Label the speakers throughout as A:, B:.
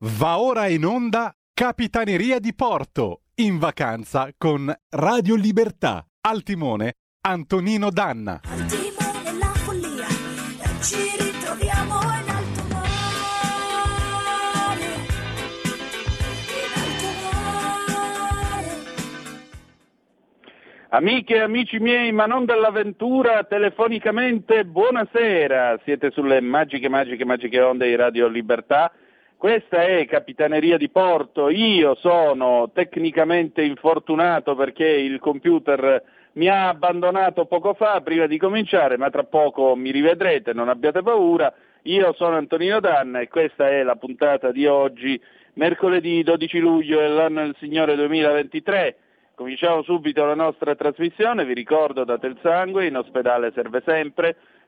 A: Va ora in onda Capitaneria di Porto, in vacanza con Radio Libertà. Al timone Antonino Danna.
B: Al timone la follia, ci ritroviamo in alto mare. In alto mare.
C: Amiche e amici miei, ma non dell'avventura, telefonicamente buonasera. Siete sulle magiche, magiche, magiche onde di Radio Libertà. Questa è Capitaneria di Porto. Io sono tecnicamente infortunato perché il computer mi ha abbandonato poco fa prima di cominciare, ma tra poco mi rivedrete, non abbiate paura. Io sono Antonino Danna e questa è la puntata di oggi, mercoledì 12 luglio dell'anno del Signore 2023. Cominciamo subito la nostra trasmissione, vi ricordo date il sangue, in ospedale serve sempre,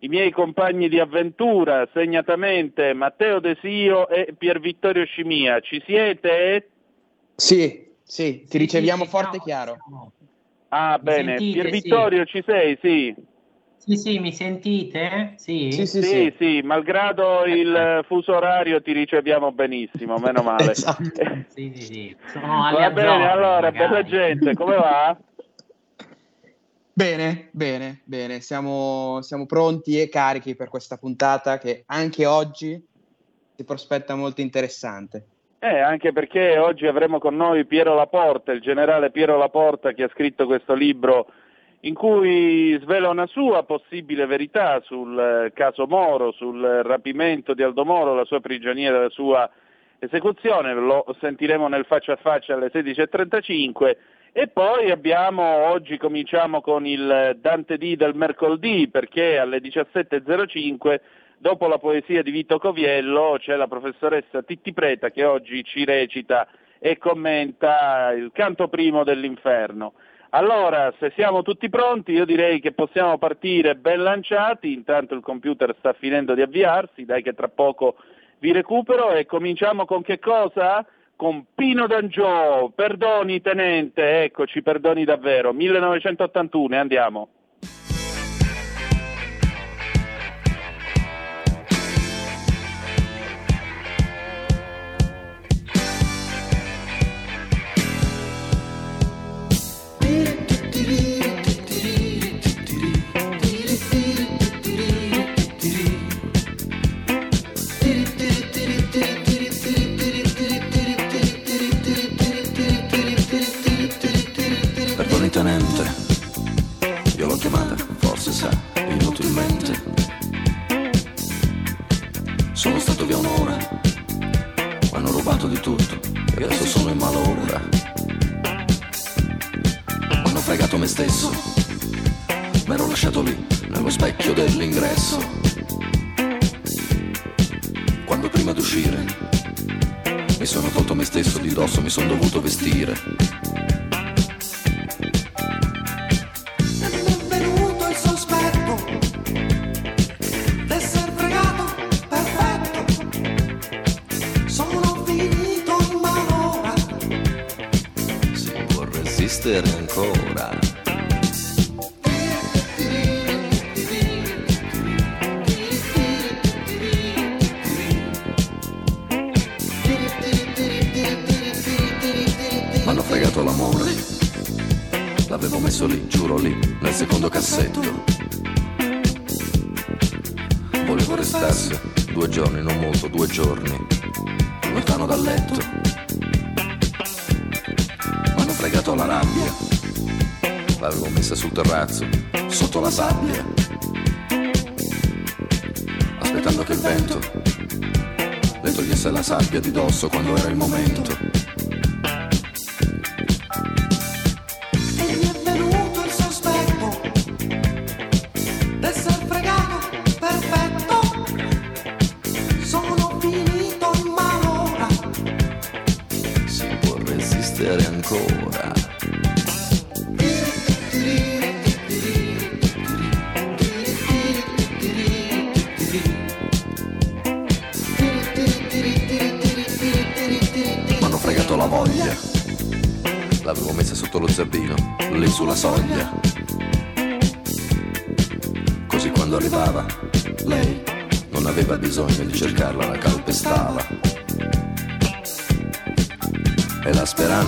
C: i miei compagni di avventura, segnatamente Matteo Desio e Pier Vittorio Scimia. Ci siete?
D: Sì, sì, ti
E: Sì,
D: riceviamo
E: sì,
D: forte e
E: ciao.
D: chiaro.
C: Ah,
E: Mi
C: bene.
E: sentite?
C: Pier
E: Sì.
C: Vittorio, ci sei? Sì.
E: Sì, sì, mi sentite? Sì?
D: Sì, sì,
C: Sì,
D: sì.
C: sì, malgrado il fuso orario ti riceviamo benissimo, meno male.
D: Esatto.
E: Sì, sì, sì. Sono alle
C: Va bene, allora,
E: magari.
C: bella gente, come va?
D: Bene, bene, bene. Siamo, siamo pronti e carichi per questa puntata che anche oggi si prospetta molto interessante.
C: Eh, anche perché oggi avremo con noi Piero Laporta, il generale Piero Laporta che ha scritto questo libro in cui svela una sua possibile verità sul eh, caso Moro, sul rapimento di Aldo Moro, la sua prigionia e la sua esecuzione, lo sentiremo nel faccia a faccia alle 16.35 e poi abbiamo, oggi cominciamo con il Dante D del mercoledì perché alle 17.05 dopo la poesia di Vito Coviello c'è la professoressa Titti Preta che oggi ci recita e commenta il canto primo dell'inferno. Allora, se siamo tutti pronti, io direi che possiamo partire ben lanciati, intanto il computer sta finendo di avviarsi, dai che tra poco vi recupero e cominciamo con che cosa? Con Pino D'Angio, perdoni tenente, eccoci, perdoni davvero, 1981, e andiamo.
F: Chiamata, forse sa, inutilmente. Sono stato via un'ora, hanno rubato di tutto e adesso sono in malora. Hanno fregato me stesso, mi ero lasciato lì, nello specchio dell'ingresso. Quando prima d'uscire, mi sono tolto me stesso di dosso, mi sono dovuto vestire. Resistere ancora. Terrazzo, sotto la sabbia. Aspettando che il vento le togliesse la sabbia di dosso quando era il momento.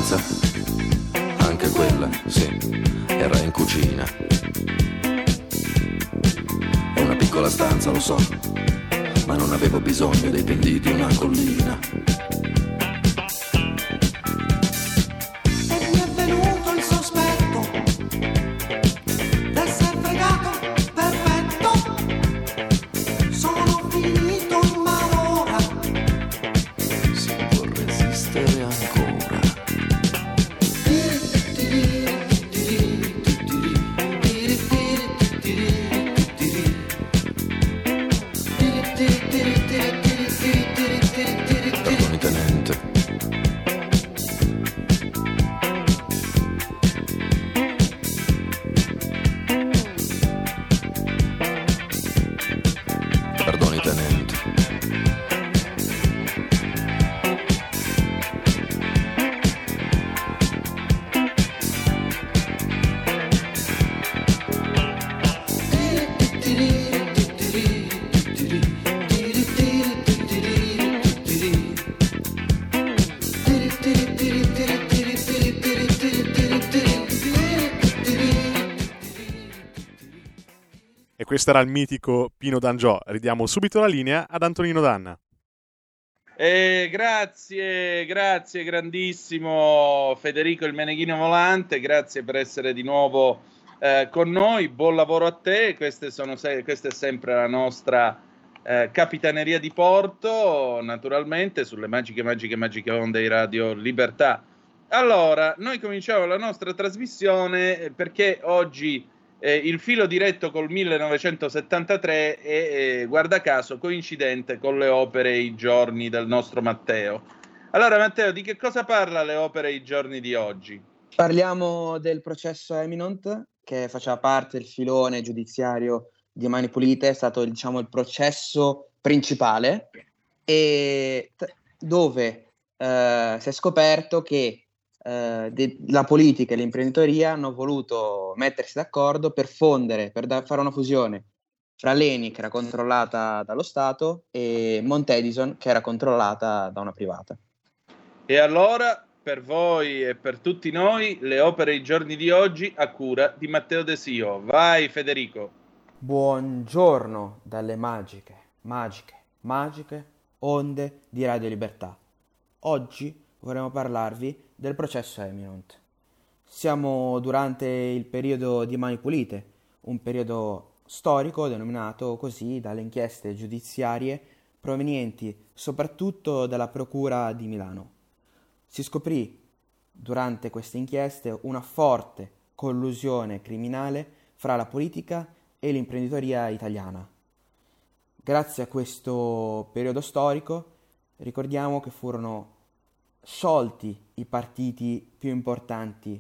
F: Speranza, anche quella, sì, era in cucina. È una piccola stanza, lo so, ma non avevo bisogno dei pendii di una collina.
A: Questo il mitico Pino D'Angiò. Ridiamo subito la linea ad Antonino Danna.
C: Eh, grazie, grazie grandissimo Federico il Meneghino Volante, grazie per essere di nuovo eh, con noi, buon lavoro a te, se- questa è sempre la nostra eh, capitaneria di porto, naturalmente sulle magiche, magiche, magiche onde di Radio Libertà. Allora, noi cominciamo la nostra trasmissione eh, perché oggi eh, il filo diretto col 1973 è, eh, guarda caso, coincidente con le opere e i giorni del nostro Matteo. Allora, Matteo, di che cosa parla le opere e i giorni di oggi?
G: Parliamo del processo Eminent, che faceva parte del filone giudiziario di Mani Pulite, è stato diciamo, il processo principale, e t- dove eh, si è scoperto che eh, de- la politica e l'imprenditoria hanno voluto mettersi d'accordo per fondere, per da- fare una fusione fra l'ENI, che era controllata dallo Stato, e Montedison, che era controllata da una privata.
C: E allora, per voi e per tutti noi, le opere e i giorni di oggi a cura di Matteo Desio. Vai, Federico.
G: Buongiorno dalle magiche, magiche, magiche onde di Radio Libertà. Oggi vorremmo parlarvi del processo Eminent. Siamo durante il periodo di Mani Pulite, un periodo storico denominato così dalle inchieste giudiziarie provenienti soprattutto dalla Procura di Milano. Si scoprì durante queste inchieste una forte collusione criminale fra la politica e l'imprenditoria italiana. Grazie a questo periodo storico ricordiamo che furono sciolti i partiti più importanti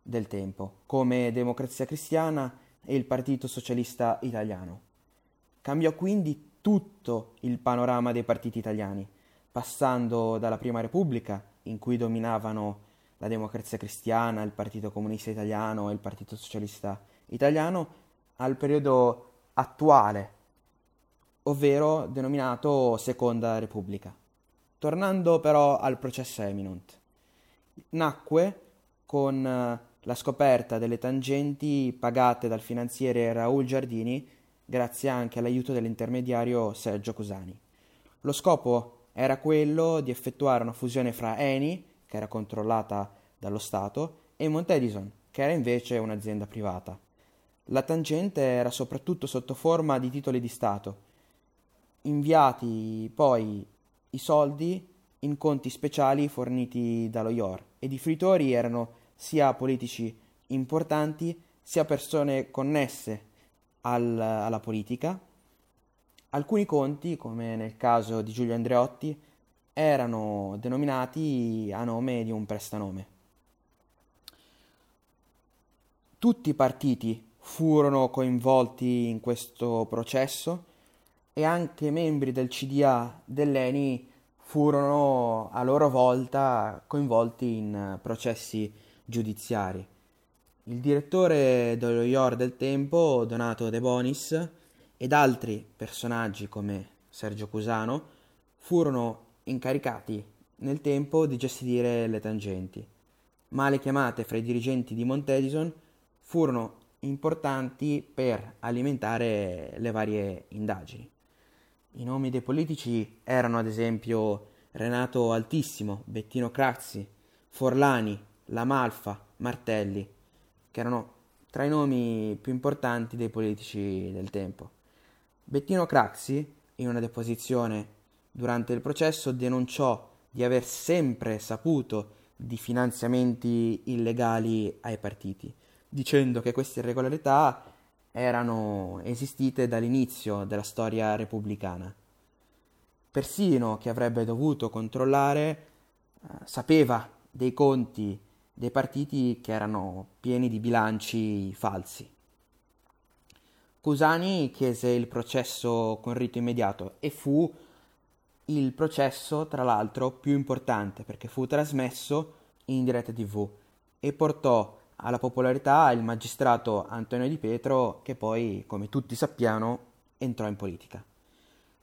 G: del tempo, come Democrazia Cristiana e il Partito Socialista Italiano. Cambiò quindi tutto il panorama dei partiti italiani, passando dalla Prima Repubblica, in cui dominavano la Democrazia Cristiana, il Partito Comunista Italiano e il Partito Socialista Italiano, al periodo attuale, ovvero denominato Seconda Repubblica. Tornando però al processo Eminent, nacque con eh, la scoperta delle tangenti pagate dal finanziere Raul Giardini grazie anche all'aiuto dell'intermediario Sergio Cusani. Lo scopo era quello di effettuare una fusione fra Eni, che era controllata dallo Stato, e Montedison, che era invece un'azienda privata. La tangente era soprattutto sotto forma di titoli di Stato, inviati poi i soldi in conti speciali forniti dallo IOR ed i fruitori erano sia politici importanti sia persone connesse al- alla politica. Alcuni conti, come nel caso di Giulio Andreotti, erano denominati a nome di un prestanome. Tutti i partiti furono coinvolti in questo processo e anche membri del CDA dell'ENI furono a loro volta coinvolti in processi giudiziari. Il direttore dello IOR del tempo, Donato De Bonis, ed altri personaggi come Sergio Cusano furono incaricati nel tempo di gestire le tangenti, ma le chiamate fra i dirigenti di Montedison furono importanti per alimentare le varie indagini. I nomi dei politici erano ad esempio Renato Altissimo, Bettino Crazzi, Forlani, La Malfa, Martelli, che erano tra i nomi più importanti dei politici del tempo. Bettino Craxi, in una deposizione durante il processo, denunciò di aver sempre saputo di finanziamenti illegali ai partiti, dicendo che queste irregolarità erano esistite dall'inizio della storia repubblicana. Persino chi avrebbe dovuto controllare eh, sapeva dei conti dei partiti che erano pieni di bilanci falsi. Cusani chiese il processo con rito immediato e fu il processo, tra l'altro, più importante perché fu trasmesso in diretta tv e portò alla popolarità il magistrato Antonio Di Pietro che poi, come tutti sappiamo, entrò in politica.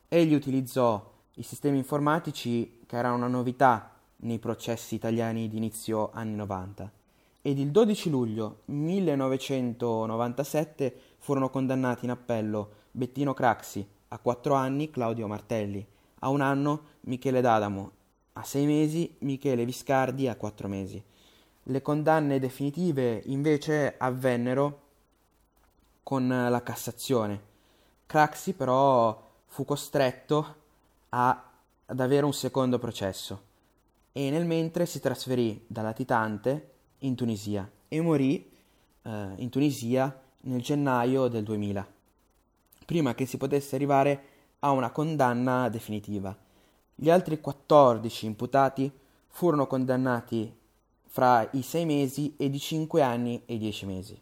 G: Egli utilizzò i sistemi informatici che erano una novità nei processi italiani di inizio anni 90 ed il 12 luglio 1997 furono condannati in appello Bettino Craxi a 4 anni, Claudio Martelli a un anno, Michele D'Adamo a 6 mesi, Michele Viscardi a 4 mesi. Le condanne definitive invece avvennero con la Cassazione. Craxi però fu costretto a, ad avere un secondo processo e nel mentre si trasferì da latitante in Tunisia e morì eh, in Tunisia nel gennaio del 2000, prima che si potesse arrivare a una condanna definitiva. Gli altri 14 imputati furono condannati fra i 6 mesi ed i 5 anni e i 10 mesi.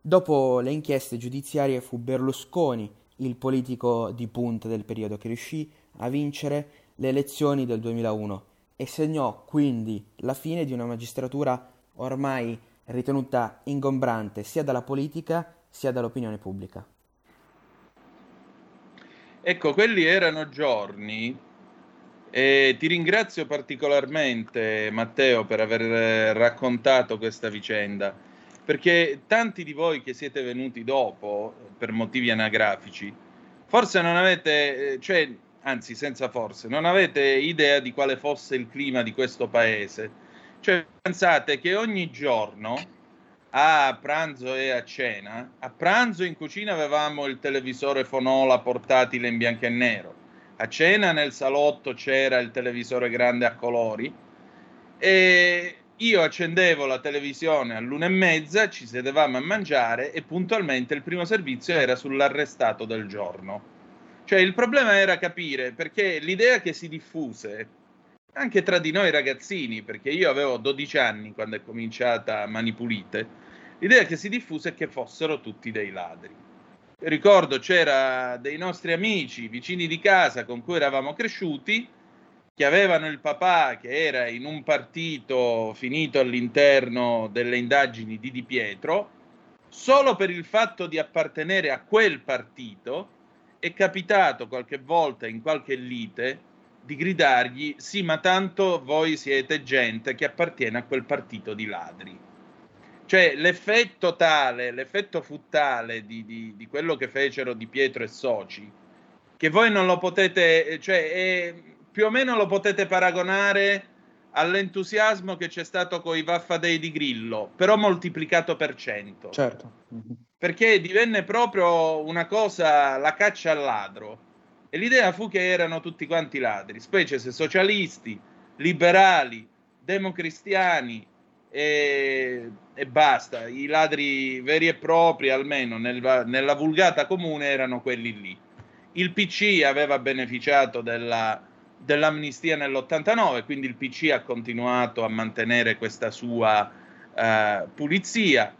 G: Dopo le inchieste giudiziarie fu Berlusconi il politico di punta del periodo che riuscì a vincere le elezioni del 2001 e segnò quindi la fine di una magistratura ormai ritenuta ingombrante sia dalla politica sia dall'opinione pubblica.
C: Ecco, quelli erano giorni e ti ringrazio particolarmente Matteo per aver raccontato questa vicenda, perché tanti di voi che siete venuti dopo per motivi anagrafici, forse non avete, cioè anzi senza forse, non avete idea di quale fosse il clima di questo paese. Cioè pensate che ogni giorno a pranzo e a cena, a pranzo in cucina avevamo il televisore Fonola portatile in bianco e nero, a cena nel salotto c'era il televisore grande a colori e io accendevo la televisione all'una e mezza, ci sedevamo a mangiare e puntualmente il primo servizio era sull'arrestato del giorno. Cioè il problema era capire perché l'idea che si diffuse anche tra di noi ragazzini, perché io avevo 12 anni quando è cominciata Mani Pulite, l'idea che si diffuse è che fossero tutti dei ladri. Ricordo c'era dei nostri amici vicini di casa con cui eravamo cresciuti che avevano il papà che era in un partito finito all'interno delle indagini di Di Pietro, solo per il fatto di appartenere a quel partito è capitato qualche volta in qualche lite di gridargli sì ma tanto voi siete gente che appartiene a quel partito di ladri cioè l'effetto tale l'effetto fu tale di, di, di quello che fecero di Pietro e Soci che voi non lo potete cioè è, più o meno lo potete paragonare all'entusiasmo che c'è stato con i Vaffa Day di Grillo però moltiplicato per cento
G: Certo.
C: perché divenne proprio una cosa la caccia al ladro e l'idea fu che erano tutti quanti ladri, specie se socialisti, liberali, democristiani e, e basta. I ladri veri e propri, almeno nel, nella vulgata comune, erano quelli lì. Il PC aveva beneficiato della dell'amnistia nell'89, quindi il PC ha continuato a mantenere questa sua eh, pulizia.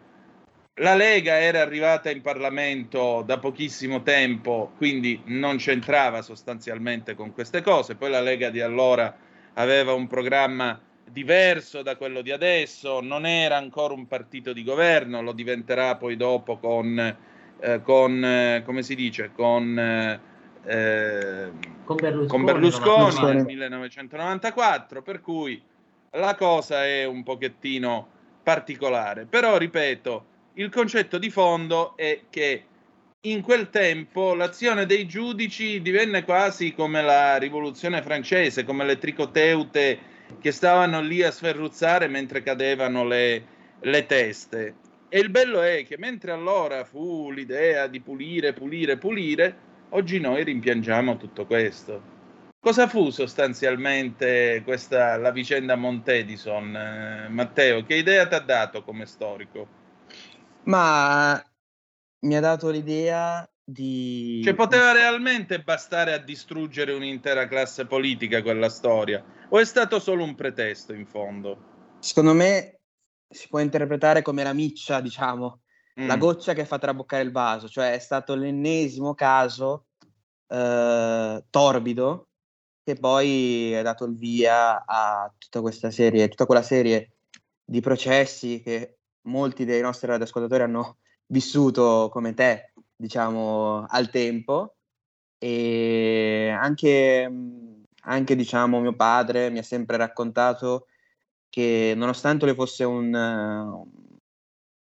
C: La Lega era arrivata in Parlamento da pochissimo tempo, quindi non c'entrava sostanzialmente con queste cose. Poi la Lega di allora aveva un programma diverso da quello di adesso, non era ancora un partito di governo, lo diventerà poi dopo con, eh, con eh, come si dice, con, eh,
E: Con Berlusconi.
C: con Berlusconi
D: Berlusconi.
C: nel 1994, per cui la cosa è un pochettino particolare. Però, ripeto, il concetto di fondo è che in quel tempo l'azione dei giudici divenne quasi come la rivoluzione francese, come le tricoteute che stavano lì a sferruzzare mentre cadevano le, le teste. E il bello è che mentre allora fu l'idea di pulire, pulire, pulire, oggi noi rimpiangiamo tutto questo. Cosa fu sostanzialmente questa, la vicenda Montedison? Eh, Matteo, che idea ti ha dato come storico?
D: Ma mi ha dato l'idea di...
C: Cioè, poteva realmente bastare a distruggere un'intera classe politica quella storia? O è stato solo un pretesto in fondo?
D: Secondo me si può interpretare come la miccia, diciamo, la
C: Mm.
D: goccia che fa traboccare il vaso, cioè è stato l'ennesimo caso eh, torbido che poi ha dato il via a tutta questa serie, tutta quella serie di processi che molti dei nostri radioascoltatori hanno vissuto come te, diciamo, al tempo e anche, mh, anche diciamo, mio padre mi ha sempre raccontato che nonostante lui fosse un, un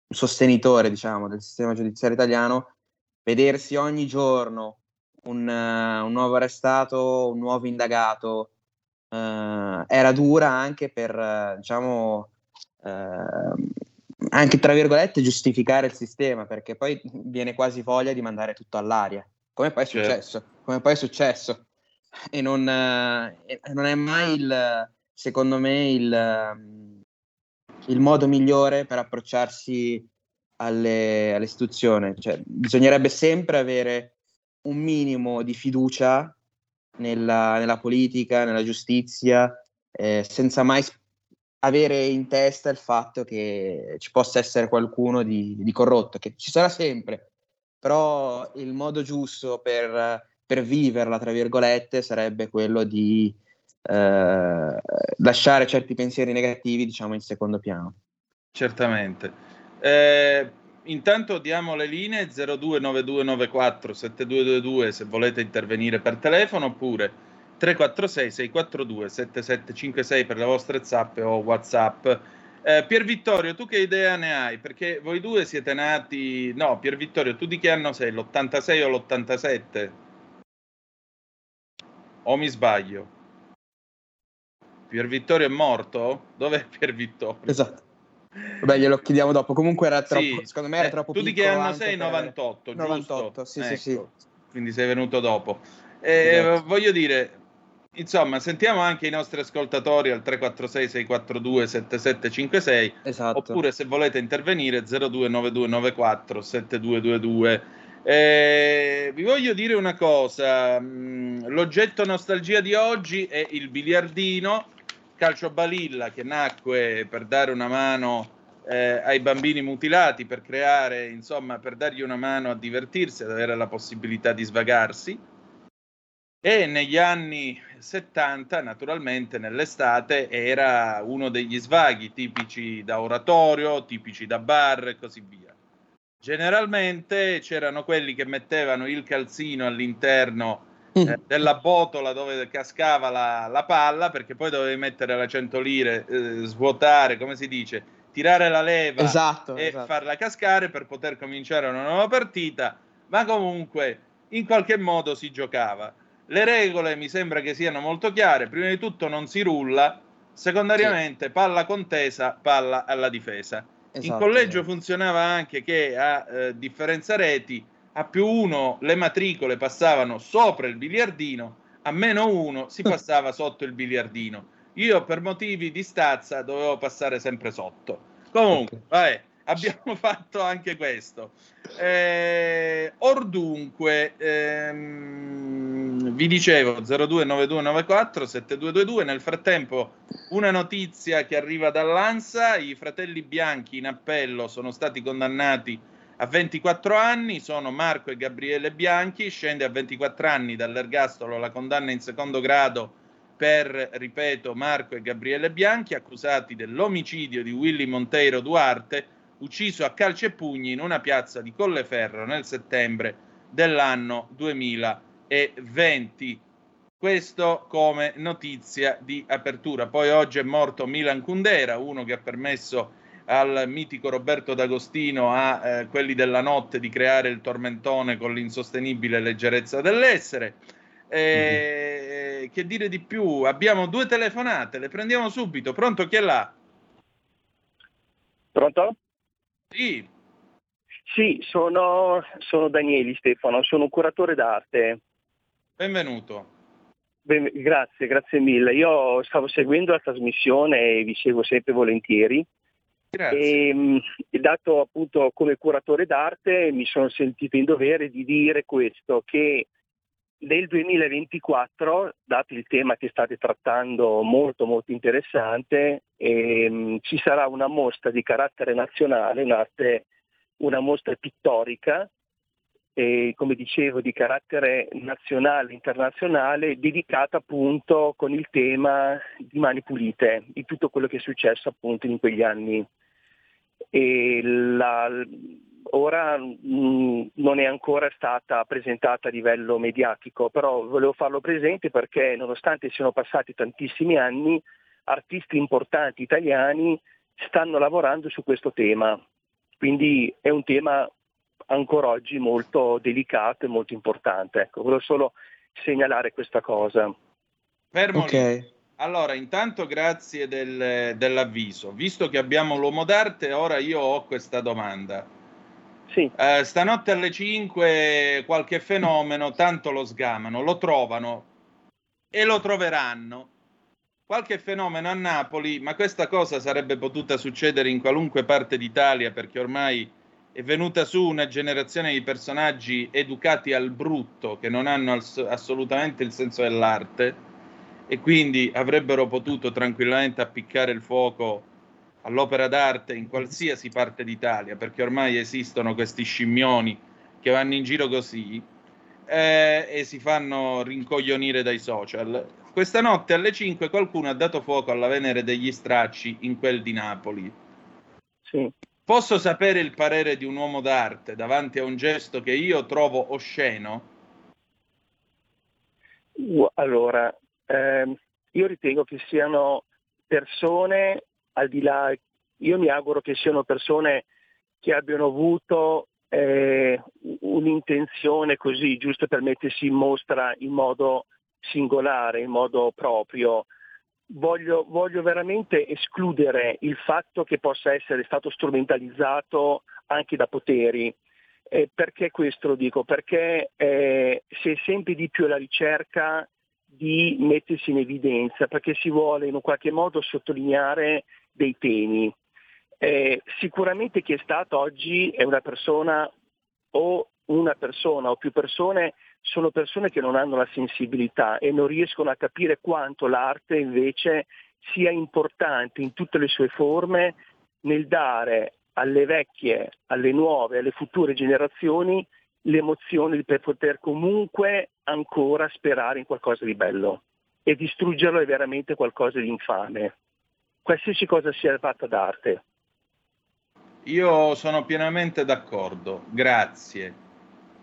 D: sostenitore, diciamo, del sistema giudiziario italiano, vedersi ogni giorno un, un nuovo arrestato, un nuovo indagato, eh, era dura anche per, diciamo, eh, anche tra virgolette giustificare il sistema, perché poi viene quasi voglia di mandare tutto all'aria, come poi è
C: Certo.
D: successo, come poi è successo. E non, eh, non è mai il, secondo me, il, ehm, il modo migliore per approcciarsi alle, all'istituzione. Cioè, bisognerebbe sempre avere un minimo di fiducia nella, nella politica, nella giustizia, eh, senza mai avere in testa il fatto che ci possa essere qualcuno di, di corrotto, che ci sarà sempre, però il modo giusto per, per viverla, tra virgolette, sarebbe quello di eh, lasciare certi pensieri negativi, diciamo, in secondo piano.
C: Certamente. Eh, intanto diamo le linee 029294 7222 se volete intervenire per telefono oppure 346 642 7756 per le vostre zappe o whatsapp. Eh, Pier Vittorio, tu che idea ne hai? Perché voi due siete nati... No, Pier Vittorio, tu di che anno sei? L'86 o l'87? O mi sbaglio? Pier Vittorio è morto? Dov'è Pier Vittorio?
D: Esatto. Vabbè, glielo chiediamo dopo. Comunque era troppo,
C: Sì.
D: secondo me era
C: Eh,
D: troppo
C: Tu di che anno sei?
D: per-
C: 98,
D: 98,
C: giusto?
D: sì, sì, sì.
C: Ecco, Quindi sei venuto dopo. Eh,
D: Esatto.
C: Voglio dire, insomma, sentiamo anche i nostri ascoltatori al 346 642 7756
D: Esatto.
C: oppure se volete intervenire 029294 7222. Eh, vi voglio dire una cosa, mm, l'oggetto nostalgia di oggi è il biliardino calcio balilla che nacque per dare una mano eh, ai bambini mutilati, per creare, insomma, per dargli una mano a divertirsi, ad avere la possibilità di svagarsi. E negli anni 70, naturalmente, nell'estate, era uno degli svaghi tipici da oratorio, tipici da bar e così via. Generalmente c'erano quelli che mettevano il calzino all'interno eh, della botola dove cascava la, la palla, perché poi dovevi mettere la 100 lire, eh, svuotare, come si dice, tirare la leva
D: Esatto,
C: e
D: esatto.
C: farla cascare per poter cominciare una nuova partita, ma comunque in qualche modo si giocava. Le regole mi sembra che siano molto chiare, prima di tutto non si rulla, secondariamente palla contesa, palla alla difesa. In
D: Esatto,
C: collegio
D: esatto.
C: funzionava anche che a eh, differenza reti, a più uno le matricole passavano sopra il biliardino, a meno uno si passava sotto il biliardino. Io per motivi di stazza dovevo passare sempre sotto. Comunque,
D: Ok.
C: vabbè, abbiamo fatto anche questo. Eh, or dunque, ehm, vi dicevo 029294 7222. Nel frattempo, una notizia che arriva dall'ANSA: i fratelli bianchi in appello sono stati condannati a 24 anni. Sono Marco e Gabriele Bianchi. Scende a 24 anni dall'ergastolo la condanna in secondo grado per, ripeto, Marco e Gabriele Bianchi, accusati dell'omicidio di Willy Monteiro Duarte, ucciso a calci e pugni in una piazza di Colleferro nel settembre dell'anno 2020. Questo come notizia di apertura. Poi oggi è morto Milan Kundera, uno che ha permesso al mitico Roberto D'Agostino a eh, quelli della notte di creare il tormentone con l'insostenibile leggerezza dell'essere. Eh, mm-hmm. Che dire di più? Abbiamo due telefonate, le prendiamo subito. Pronto chi è là?
H: Pronto?
C: Sì.
H: Sì, sono, sono Danieli Stefano, sono un curatore d'arte.
C: Benvenuto.
H: Ben, grazie, grazie mille. Io stavo seguendo la trasmissione e vi seguo sempre volentieri.
C: Grazie.
H: E, dato appunto come curatore d'arte mi sono sentito in dovere di dire questo, che nel 2024, dato il tema che state trattando molto molto interessante, ehm, ci sarà una mostra di carattere nazionale, un'arte una mostra pittorica, eh, come dicevo, di carattere nazionale e internazionale, dedicata appunto con il tema di Mani Pulite, di tutto quello che è successo appunto in quegli anni. La, ora mh, non è ancora stata presentata a livello mediatico, però volevo farlo presente perché nonostante siano passati tantissimi anni, artisti importanti italiani stanno lavorando su questo tema quindi è un tema ancora oggi molto delicato e molto importante. Ecco, volevo solo segnalare questa cosa.
C: Fermo okay. Allora, intanto grazie del, dell'avviso. Visto che abbiamo l'uomo d'arte, ora io ho questa domanda.
H: Sì.
C: Eh, stanotte alle 5 qualche fenomeno, tanto lo sgamano, lo trovano e lo troveranno qualche fenomeno a Napoli, ma questa cosa sarebbe potuta succedere in qualunque parte d'Italia perché ormai è venuta su una generazione di personaggi educati al brutto che non hanno ass- assolutamente il senso dell'arte e quindi avrebbero potuto tranquillamente appiccare il fuoco all'opera d'arte in qualsiasi parte d'Italia perché ormai esistono questi scimmioni che vanno in giro così eh, e si fanno rincoglionire dai social questa notte alle 5 qualcuno ha dato fuoco alla Venere degli Stracci in quel di Napoli.
H: Sì.
C: Posso sapere il parere di un uomo d'arte davanti a un gesto che io trovo osceno?
H: Allora, ehm, io ritengo che siano persone al di là, io mi auguro che siano persone che abbiano avuto eh, un'intenzione così, giusto per mettersi in mostra in modo singolare, in modo proprio. Voglio, voglio, veramente escludere il fatto che possa essere stato strumentalizzato anche da poteri. Eh, perché questo lo dico? Perché eh, si è sempre di più alla ricerca di mettersi in evidenza, perché si vuole in un qualche modo sottolineare dei temi. Eh, sicuramente chi è stato oggi è una persona o una persona o più persone sono persone che non hanno la sensibilità e non riescono a capire quanto l'arte invece sia importante in tutte le sue forme nel dare alle vecchie, alle nuove, alle future generazioni le emozioni per poter comunque ancora sperare in qualcosa di bello. E distruggerlo è veramente qualcosa di infame. Qualsiasi cosa sia fatta d'arte.
C: Io sono pienamente d'accordo, grazie.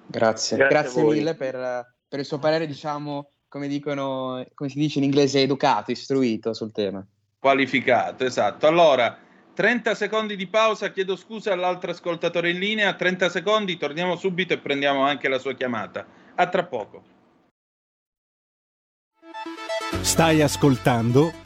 D: Grazie, grazie, grazie mille per, per, il suo parere, diciamo, come dicono, come si dice in inglese, educato, istruito sul tema.
C: Qualificato, esatto. Allora, 30 secondi di pausa, chiedo scusa all'altro ascoltatore in linea, 30 secondi, torniamo subito e prendiamo anche la sua chiamata. A tra poco.
A: Stai ascoltando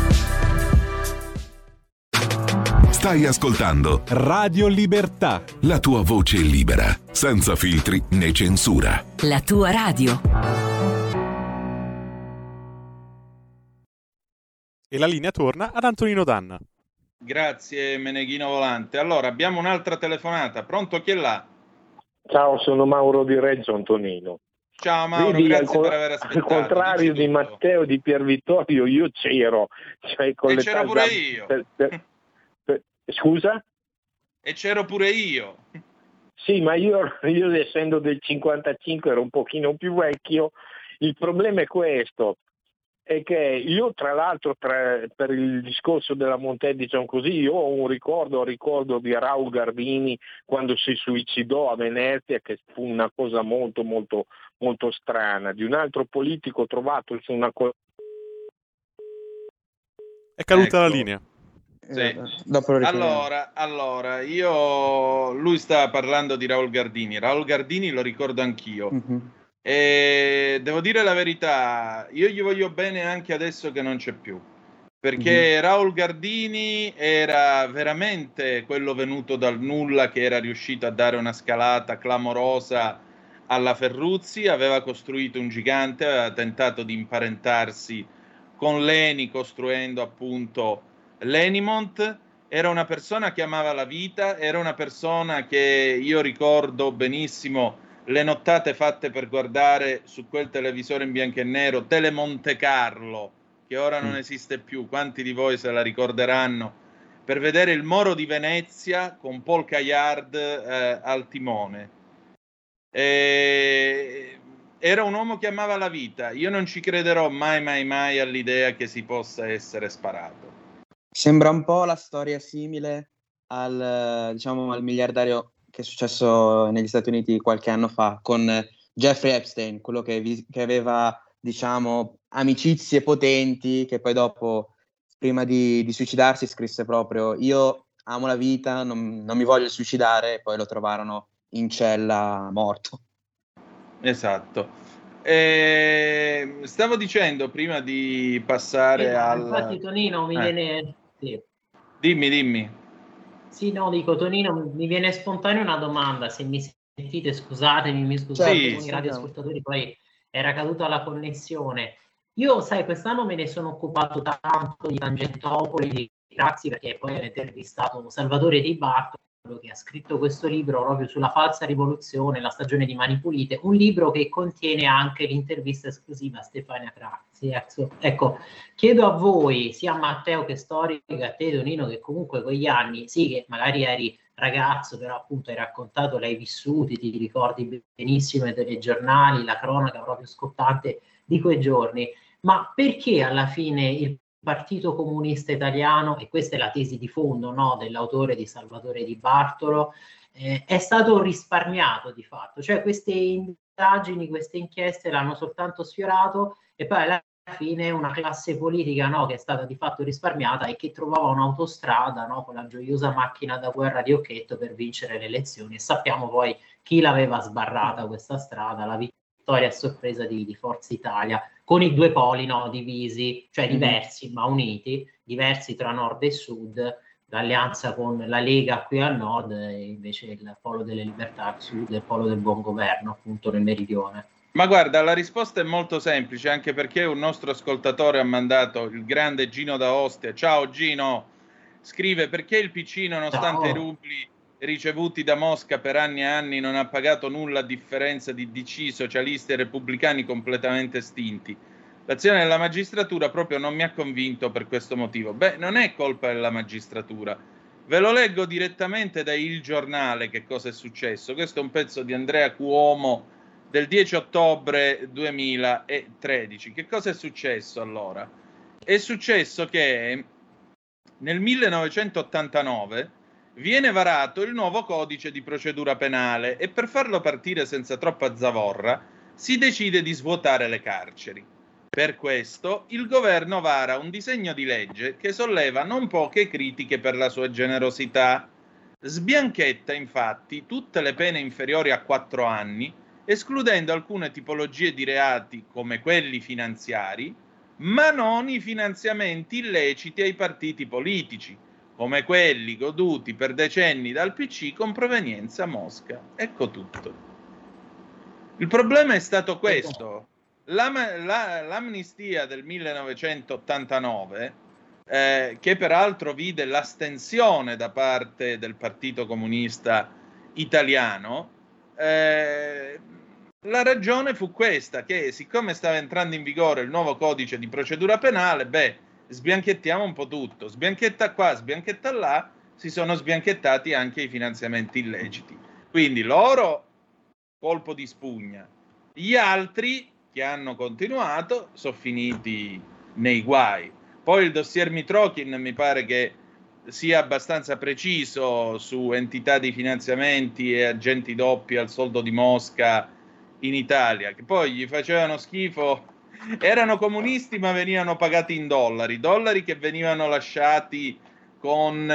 I: Stai ascoltando
A: Radio Libertà.
I: La tua voce libera, senza filtri né censura.
J: La tua radio.
K: E la linea torna ad Antonino Danna.
C: Grazie Meneghino Volante. Allora, abbiamo un'altra telefonata. Pronto chi è là?
L: Ciao, sono Mauro di Reggio Antonino.
C: Ciao Mauro,
L: Vedi,
C: grazie
L: al,
C: per aver aspettato.
L: Al contrario di Matteo di Piervittorio, io c'ero. Cioè con
C: E
L: le
C: c'ero pure io.
L: per- per- per- scusa?
C: E c'ero pure io.
L: Sì, ma io, io essendo del 55 ero un pochino più vecchio. Il problema è questo, è che io tra l'altro tra- per il discorso della Montè diciamo così, io ho un ricordo, un ricordo di Raul Gardini quando si suicidò a Venezia, che fu una cosa molto molto molto strana, di un altro politico trovato su una co-
K: È caduta la
C: Ecco.
K: linea.
C: Sì.
D: Richiamiamo.
C: Allora, allora, io lui sta parlando di Raul Gardini. Raul Gardini lo ricordo anch'io.
D: Mhm.
C: E devo dire la verità, io gli voglio bene anche adesso che non c'è più. Perché Raul Gardini era veramente quello venuto dal nulla che era riuscito a dare una scalata clamorosa alla Ferruzzi, aveva costruito un gigante, aveva tentato di imparentarsi con Leni costruendo appunto l'Enimont. Era una persona che amava la vita, era una persona che io ricordo benissimo le nottate fatte per guardare su quel televisore in bianco e nero, Telemonte Carlo, che ora non esiste più, quanti di voi se la ricorderanno, per vedere il Moro di Venezia con Paul Caillard eh, al timone. E- Era un uomo che amava la vita, io non ci crederò mai, mai, mai all'idea che si possa essere sparato.
D: Sembra un po' la storia simile al, eh, diciamo, al miliardario che è successo negli Stati Uniti qualche anno fa con eh, Jeffrey Epstein, quello che, vi- che aveva, diciamo, amicizie potenti, che poi dopo, prima di, di suicidarsi, scrisse proprio io amo la vita, non, non mi voglio suicidare, e poi lo trovarono in cella morto.
C: Esatto. E stavo dicendo prima di passare
E: Eh,
C: al...
E: Infatti Tonino mi
C: Eh.
E: viene... sì.
C: Dimmi, dimmi.
E: Sì, no, dico Tonino, mi viene spontanea una domanda, se mi sentite scusatemi, mi scusate
C: Sì,
E: con i radioascoltatori, poi era caduta la connessione. Io, sai, quest'anno me ne sono occupato tanto di Tangentopoli, di Craxi, perché poi ho intervistato Salvatore Di Bartolo, che ha scritto questo libro proprio sulla falsa rivoluzione, la stagione di Mani Pulite, un libro che contiene anche l'intervista esclusiva a Stefania Craxi. Ecco, ecco, chiedo a voi, sia a Matteo che Storico, a te Donino, che comunque quegli anni, sì che magari eri ragazzo, però appunto hai raccontato, l'hai vissuti, ti ricordi benissimo i telegiornali, la cronaca proprio scottante di quei giorni, ma perché alla fine il Partito Comunista Italiano, e questa è la tesi di fondo no, dell'autore di Salvatore Di Bartolo, eh, è stato risparmiato di fatto, cioè queste indagini, queste inchieste l'hanno soltanto sfiorato e poi alla fine una classe politica no, che è stata di fatto risparmiata e che trovava un'autostrada no, con la gioiosa macchina da guerra di Occhetto per vincere le elezioni. E sappiamo poi chi l'aveva sbarrata questa strada, la vittoria a sorpresa di, di Forza Italia con i due poli no, divisi, cioè
D: Mhm.
E: diversi ma uniti, diversi tra nord e sud, l'alleanza con la Lega qui al nord e invece il polo delle libertà al sud e il polo del buon governo appunto nel meridione.
C: Ma guarda, la risposta è molto semplice, anche perché un nostro ascoltatore ha mandato il grande Gino da Ostia. Ciao Gino, scrive perché il PC, nonostante
E: Ciao.
C: i rubli ricevuti da Mosca per anni e anni, non ha pagato nulla a differenza di DC, socialisti e repubblicani completamente estinti. L'azione della magistratura proprio non mi ha convinto per questo motivo. Beh, non è colpa della magistratura. Ve lo leggo direttamente da Il Giornale che cosa è successo. Questo è un pezzo di Andrea Cuomo del 10 ottobre 2013. Che cosa è successo allora? È successo che nel 1989 viene varato il nuovo codice di procedura penale e per farlo partire senza troppa zavorra si decide di svuotare le carceri. Per questo il governo vara un disegno di legge che solleva non poche critiche per la sua generosità. Sbianchetta infatti tutte le pene inferiori a quattro anni, escludendo alcune tipologie di reati come quelli finanziari, ma non i finanziamenti illeciti ai partiti politici, come quelli goduti per decenni dal PC con provenienza Mosca. Ecco tutto. Il problema è stato questo. L'am- la- l'amnistia del 1989, eh, che peraltro vide l'astensione da parte del Partito Comunista Italiano, eh, la ragione fu questa, che siccome stava entrando in vigore il nuovo codice di procedura penale, beh, sbianchettiamo un po' tutto, sbianchetta qua, sbianchetta là, si sono sbianchettati anche i finanziamenti illeciti. Quindi loro, colpo di spugna, gli altri che hanno continuato sono finiti nei guai. Poi il dossier Mitrokin mi pare che sia abbastanza preciso su entità di finanziamenti e agenti doppi al soldo di Mosca in Italia, che poi gli facevano schifo, erano comunisti ma venivano pagati in dollari, dollari che venivano lasciati con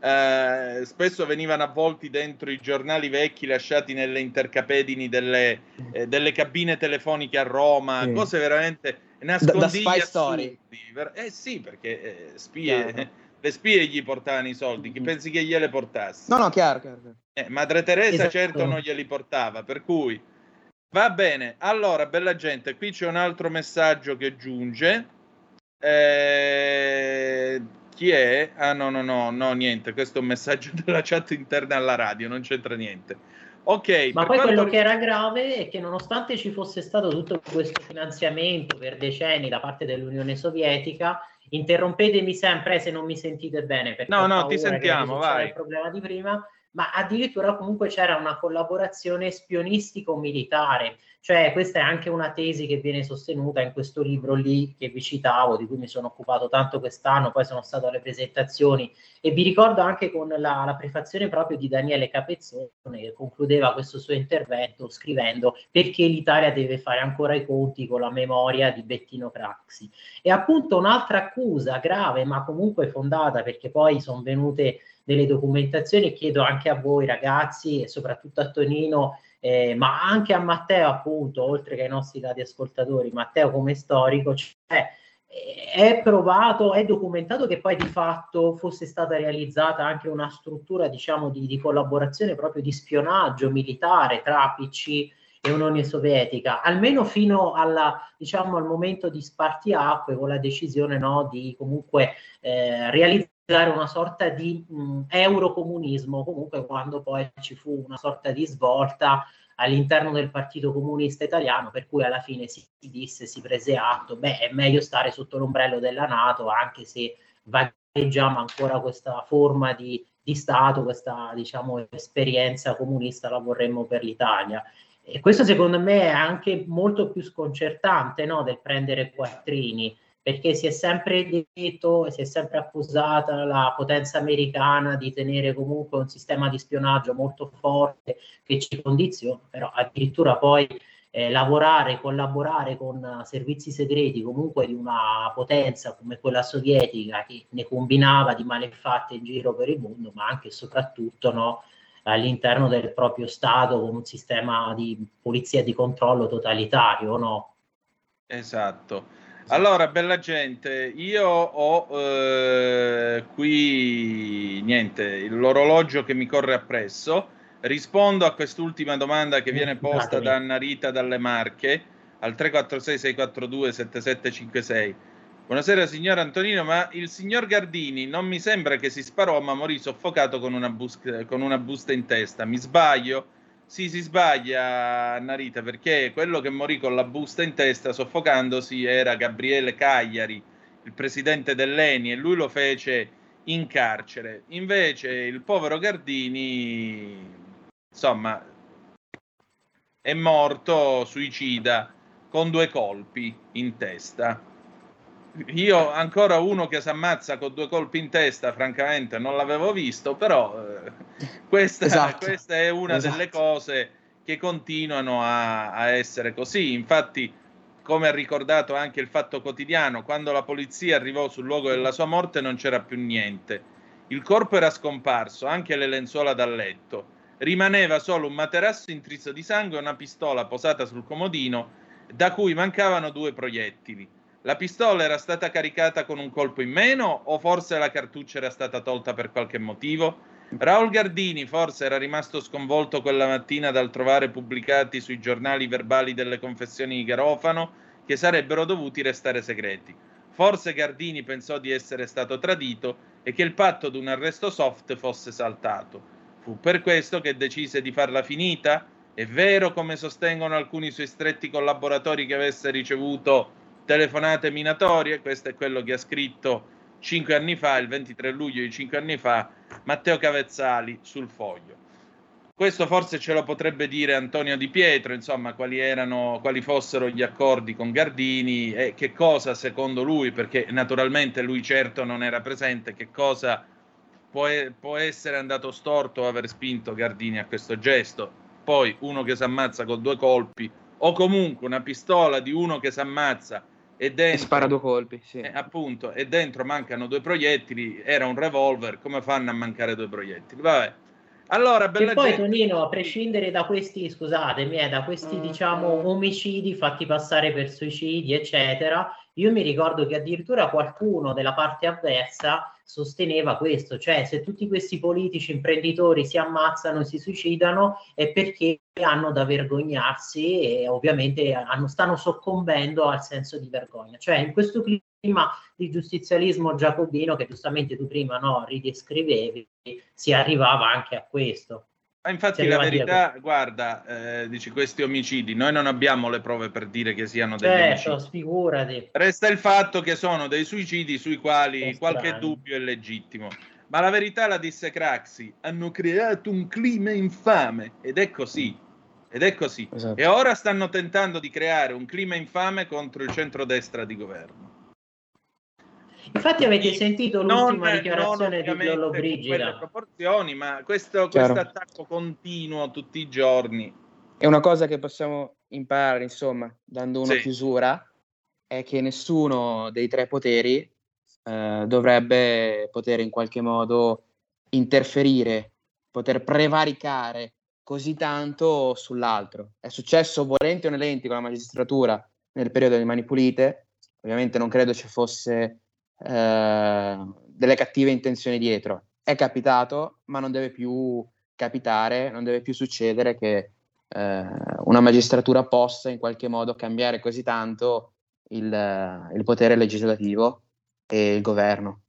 C: eh, spesso venivano avvolti dentro i giornali vecchi lasciati nelle intercapedini delle, eh, delle cabine telefoniche a Roma,
D: Sì.
C: cose veramente
D: Da, da
C: nascondigli
D: spy story.
C: assurdi. Eh sì, perché eh, spie, le spie gli portavano i soldi, chi pensi che gliele portassi?
D: No, no, chiaro, chiaro. chiaro.
C: Eh, Madre Teresa
D: Esatto.
C: certo non glieli portava, per cui va bene. Allora, bella gente, qui c'è un altro messaggio che giunge. Eh, chi è? Ah no, no, no, no, niente, questo è un messaggio della chat interna alla radio, non c'entra niente. Ok,
E: Ma poi
C: quanto
E: quello che era grave è che nonostante ci fosse stato tutto questo finanziamento per decenni da parte dell'Unione Sovietica, interrompetemi sempre se non mi sentite bene,
C: No, no, ti sentiamo, vai.
E: il problema di prima, ma addirittura comunque c'era una collaborazione spionistico-militare, cioè questa è anche una tesi che viene sostenuta in questo libro lì che vi citavo, di cui mi sono occupato tanto quest'anno, poi sono stato alle presentazioni e vi ricordo anche con la, la prefazione proprio di Daniele Capezzone che concludeva questo suo intervento scrivendo perché l'Italia deve fare ancora i conti con la memoria di Bettino Craxi. E appunto un'altra accusa grave ma comunque fondata perché poi sono venute delle documentazioni, chiedo anche a voi ragazzi e soprattutto a Tonino eh, ma anche a Matteo appunto, oltre che ai nostri radioascoltatori, Matteo come storico, cioè è provato, è documentato che poi di fatto fosse stata realizzata anche una struttura, diciamo, di, di collaborazione proprio di spionaggio militare tra PC e Unione Sovietica, almeno fino alla, diciamo, al momento di spartiacque con la decisione no, di comunque eh, realizzare una sorta di mh, eurocomunismo, comunque quando poi ci fu una sorta di svolta all'interno del Partito Comunista Italiano, per cui alla fine si disse, si prese atto, beh, è meglio stare sotto l'ombrello della Nato, anche se vagheggiamo ancora questa forma di, di Stato, questa diciamo esperienza comunista la vorremmo per l'Italia. E questo secondo me è anche molto più sconcertante no, del prendere quattrini, perché si è sempre detto e si è sempre accusata la potenza americana di tenere comunque un sistema di spionaggio molto forte che ci condiziona, però addirittura poi eh, lavorare, collaborare con uh, servizi segreti comunque di una potenza come quella sovietica che ne combinava di malefatte in giro per il mondo, ma anche e soprattutto no, all'interno del proprio Stato con un sistema di polizia di controllo totalitario, no?
C: Esatto. Allora, bella gente, io ho eh, qui niente, l'orologio che mi corre appresso. Rispondo a quest'ultima domanda che viene posta da Anna Rita dalle Marche al 346-642-7756. Buonasera signor Antonino, ma il signor Gardini non mi sembra che si sparò ma morì soffocato con una, bus- con una busta in testa. Mi sbaglio? Sì, si sbaglia Narita perché quello che morì con la busta in testa soffocandosi era Gabriele Cagliari, il presidente dell'ENI, e lui lo fece in carcere. Invece il povero Gardini, insomma, è morto suicida con due colpi in testa. Io ancora uno che si ammazza con due colpi in testa, francamente non l'avevo visto, però eh, questa,
D: Esatto.
C: questa è una
D: Esatto.
C: delle cose che continuano a, a essere così. Infatti, come ha ricordato anche il Fatto Quotidiano, quando la polizia arrivò sul luogo della sua morte non c'era più niente. Il corpo era scomparso, anche le lenzuola da letto. Rimaneva solo un materasso intriso di sangue e una pistola posata sul comodino da cui mancavano due proiettili. La pistola era stata caricata con un colpo in meno o forse la cartuccia era stata tolta per qualche motivo? Raul Gardini forse era rimasto sconvolto quella mattina dal trovare pubblicati sui giornali verbali delle confessioni di Garofano che sarebbero dovuti restare segreti. Forse Gardini pensò di essere stato tradito e che il patto di un arresto soft fosse saltato. Fu per questo che decise di farla finita? È vero, come sostengono alcuni suoi stretti collaboratori, che avesse ricevuto telefonate minatorie? Questo è quello che ha scritto cinque anni fa, il 23 luglio di cinque anni fa, Matteo Cavezzali sul foglio. Questo forse ce lo potrebbe dire Antonio Di Pietro, insomma, quali, erano, quali fossero gli accordi con Gardini e che cosa, secondo lui, perché naturalmente lui certo non era presente, che cosa può, può essere andato storto aver spinto Gardini a questo gesto. Poi uno che si ammazza con due colpi, o comunque una pistola di uno che si ammazza e
D: E
C: dentro
D: spara due colpi, sì.
C: eh, appunto, e dentro mancano due proiettili, era un revolver, come fanno a mancare due proiettili? Vabbè. Allora, bella
E: E poi
C: gente,
E: Tonino, a prescindere da questi, scusatemi, eh, da questi diciamo omicidi fatti passare per suicidi, eccetera, io mi ricordo che addirittura qualcuno della parte avversa sosteneva questo, cioè se tutti questi politici imprenditori si ammazzano e si suicidano è perché hanno da vergognarsi e ovviamente hanno- stanno soccombendo al senso di vergogna. Cioè in questo clima di giustizialismo giacobino che giustamente tu prima no, ridescrivevi, si arrivava anche a questo.
C: Ma infatti
E: Si
C: la verità, guarda, eh, dici questi omicidi, noi non abbiamo le prove per dire che siano degli
E: Certo,
C: omicidi.
E: figurati.
C: Resta il fatto che sono dei suicidi sui quali
E: È
C: qualche
E: strano.
C: dubbio è legittimo. Ma la verità la disse Craxi, hanno creato un clima infame ed è così. Ed è così.
D: Esatto.
C: E ora stanno tentando di creare un clima infame contro il centrodestra di governo.
E: Infatti avete sentito l'ultima
C: Non-
E: dichiarazione
C: non
E: di
C: quelle
E: Brigida?
C: proporzioni, ma questo attacco continuo tutti i giorni.
D: E una cosa che possiamo imparare, insomma, dando una
C: Sì.
D: chiusura, è che nessuno dei tre poteri eh, dovrebbe poter in qualche modo interferire, poter prevaricare così tanto sull'altro. È successo volenti o nolenti con la magistratura nel periodo delle Mani Pulite, ovviamente non credo ci fosse eh, delle cattive intenzioni dietro. È capitato, ma non deve più capitare, non deve più succedere che eh, una magistratura possa in qualche modo cambiare così tanto il, il potere legislativo e il governo.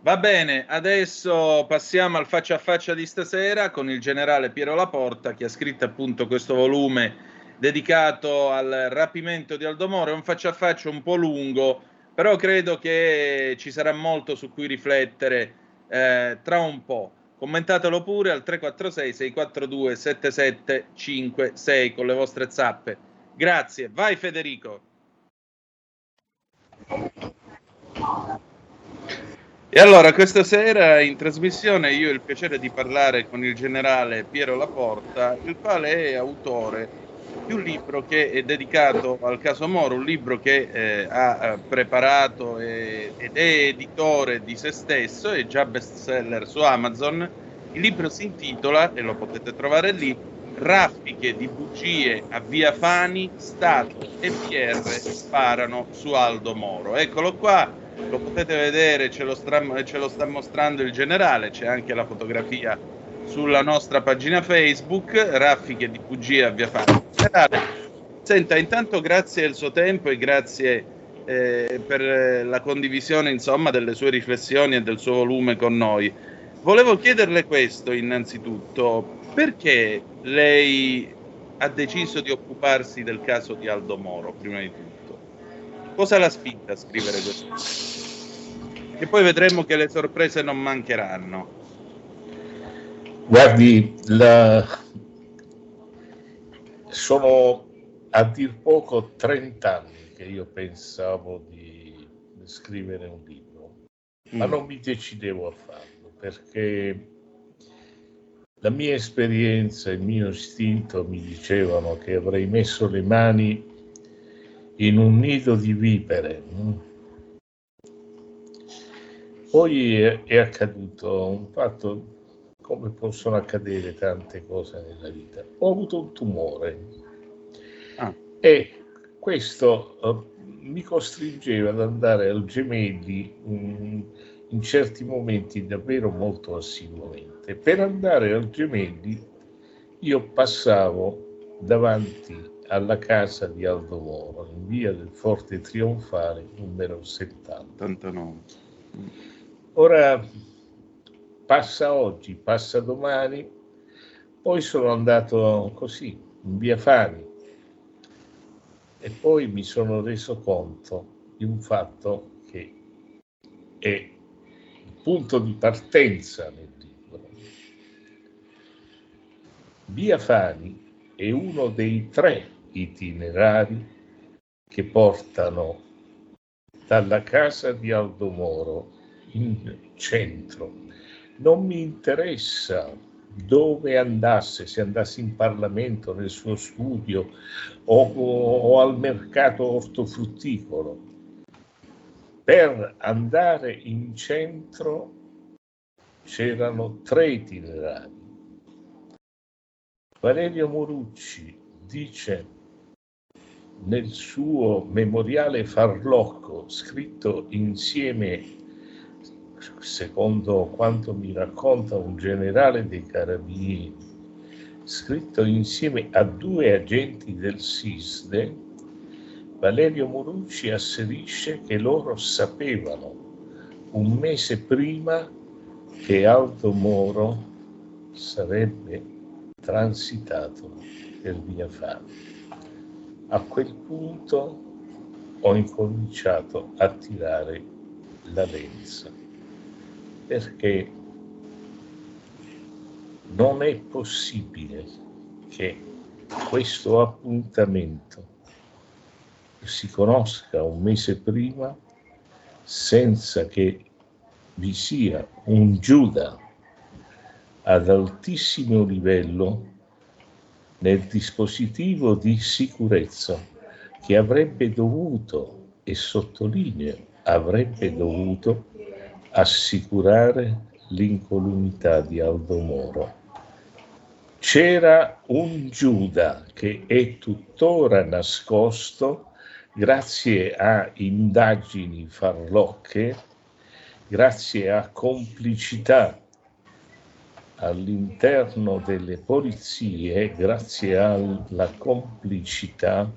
C: Va bene, adesso passiamo al faccia a faccia di stasera con il generale Piero Laporta che ha scritto appunto questo volume dedicato al rapimento di Aldomoro. È un faccia a faccia un po' lungo, però credo che ci sarà molto su cui riflettere eh, tra un po'. Commentatelo pure al 346 642 7756 con le vostre zappe. Grazie, vai Federico. E allora, questa sera in trasmissione io ho il piacere di parlare con il generale Piero Laporta, il quale è autore di un libro che è dedicato al caso Moro, un libro che eh, ha eh, preparato e- ed è editore di se stesso, è già bestseller su Amazon. Il libro si intitola, e lo potete trovare lì, Raffiche di bugie a Via Fani, Stato e PR sparano su Aldo Moro. Eccolo qua, lo potete vedere, ce lo, stra- ce lo sta mostrando il generale, c'è anche la fotografia sulla nostra pagina Facebook, Raffiche di bugie a Via. Generale, senta, intanto grazie del suo tempo e grazie eh, per la condivisione insomma delle sue riflessioni e del suo volume con noi. Volevo chiederle questo innanzitutto, perché lei ha deciso di occuparsi del caso di Aldo Moro, prima di tutto? Cosa l'ha spinta a scrivere questo? E poi vedremo che le sorprese non mancheranno.
M: Guardi, la- sono a dir poco 30 anni che io pensavo di scrivere un libro, ma non mi decidevo a farlo perché la mia esperienza, il mio istinto mi dicevano che avrei messo le mani in un nido di vipere. Poi è, è accaduto un fatto come possono accadere tante cose nella vita. Ho avuto un tumore e questo eh, mi costringeva ad andare al gemelli mm, in certi momenti davvero molto assiduamente. Per andare al gemelli io passavo davanti alla casa di Aldo Moro, in via del Forte Trionfale numero 70.
C: 89.
M: Ora passa oggi, passa domani, poi sono andato così, in via Fani, e poi mi sono reso conto di un fatto che è il punto di partenza nel libro. Via Fani è uno dei tre itinerari che portano dalla casa di Aldo Moro in centro. Non mi interessa dove andasse, se andasse in Parlamento, nel suo studio o, o al mercato ortofrutticolo. Per andare in centro c'erano tre itinerari. Valerio Morucci dice nel suo memoriale farlocco scritto insieme secondo quanto mi racconta un generale dei carabinieri, scritto insieme a due agenti del SISDE, Valerio Morucci asserisce che loro sapevano un mese prima che Aldo Moro sarebbe transitato per via Fame. A quel punto ho incominciato a tirare la lenza perché non è possibile che questo appuntamento si conosca un mese prima senza che vi sia un Giuda ad altissimo livello nel dispositivo di sicurezza che avrebbe dovuto, e sottolineo, avrebbe dovuto assicurare l'incolumità di Aldo Moro. C'era un Giuda che è tuttora nascosto grazie a indagini farlocche, grazie a complicità all'interno delle polizie, grazie alla complicità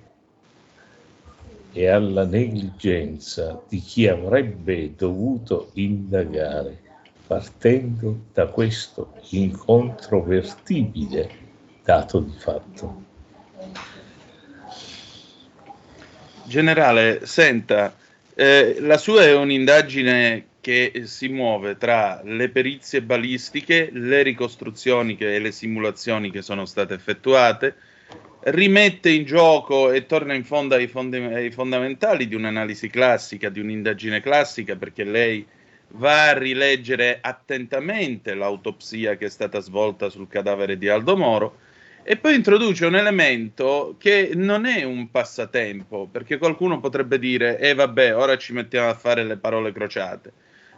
M: e alla negligenza di chi avrebbe dovuto indagare, partendo da questo incontrovertibile dato di fatto.
C: Generale, senta, eh, la sua è un'indagine che si muove tra le perizie balistiche, le ricostruzioni e le simulazioni che sono state effettuate, rimette in gioco e torna in fondo ai, fondi, ai fondamentali di un'analisi classica, di un'indagine classica, perché lei va a rileggere attentamente l'autopsia che è stata svolta sul cadavere di Aldo Moro e poi introduce un elemento che non è un passatempo, perché qualcuno potrebbe dire, eh vabbè, ora ci mettiamo a fare le parole crociate.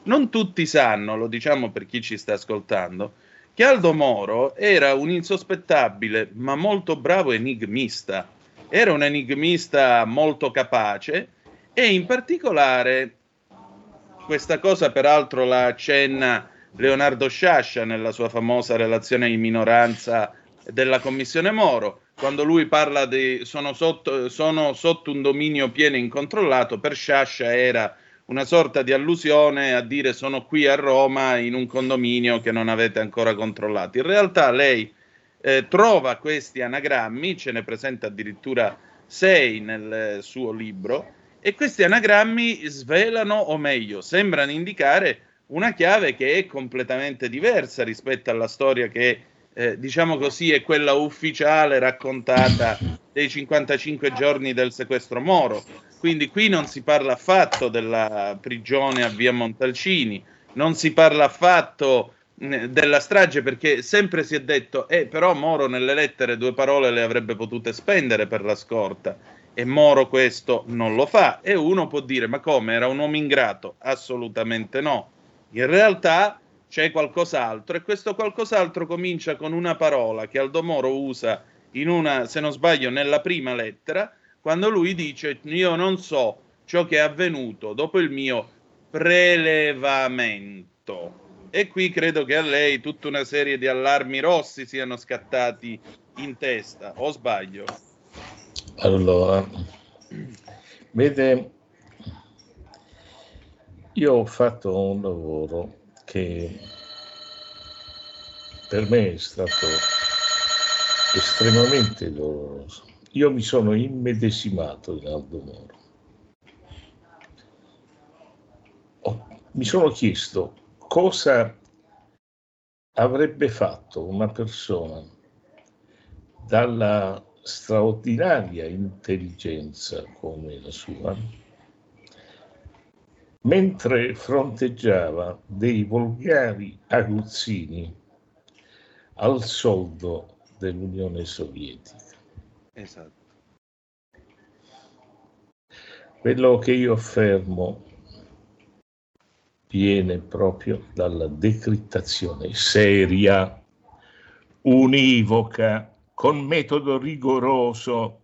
C: Non tutti sanno, lo diciamo per chi ci sta ascoltando, che Aldo Moro era un insospettabile ma molto bravo enigmista. Era un enigmista molto capace e in particolare questa cosa peraltro la accenna Leonardo Sciascia nella sua famosa relazione in minoranza della commissione Moro, quando lui parla di sono sotto, sono sotto un dominio pieno e incontrollato, per Sciascia era una sorta di allusione a dire sono qui a Roma in un condominio che non avete ancora controllato. In realtà lei eh, trova questi anagrammi, ce ne presenta addirittura sei nel suo libro, e questi anagrammi svelano, o meglio, sembrano indicare una chiave che è completamente diversa rispetto alla storia che, eh, diciamo così, è quella ufficiale raccontata dei 55 giorni del sequestro Moro Quindi qui non si parla affatto della prigione a via Montalcini, non si parla affatto della strage perché sempre si è detto eh, però Moro nelle lettere due parole le avrebbe potute spendere per la scorta. E Moro questo non lo fa. E uno può dire ma come? Era un uomo ingrato? Assolutamente no. In realtà c'è qualcos'altro e questo qualcos'altro comincia con una parola che Aldo Moro usa in una se non sbaglio nella prima lettera quando lui dice io non so ciò che è avvenuto dopo il mio prelevamento e qui credo che a lei tutta una serie di allarmi rossi siano scattati in testa, o sbaglio?
M: Allora, vede, io ho fatto un lavoro che per me è stato estremamente doloroso. Io mi sono immedesimato in Aldo Moro. Mi sono chiesto cosa avrebbe fatto una persona dalla straordinaria intelligenza come la sua, mentre fronteggiava dei volgari aguzzini al soldo dell'Unione Sovietica.
C: Esatto.
M: Quello che io affermo viene proprio dalla decrittazione seria, univoca, con metodo rigoroso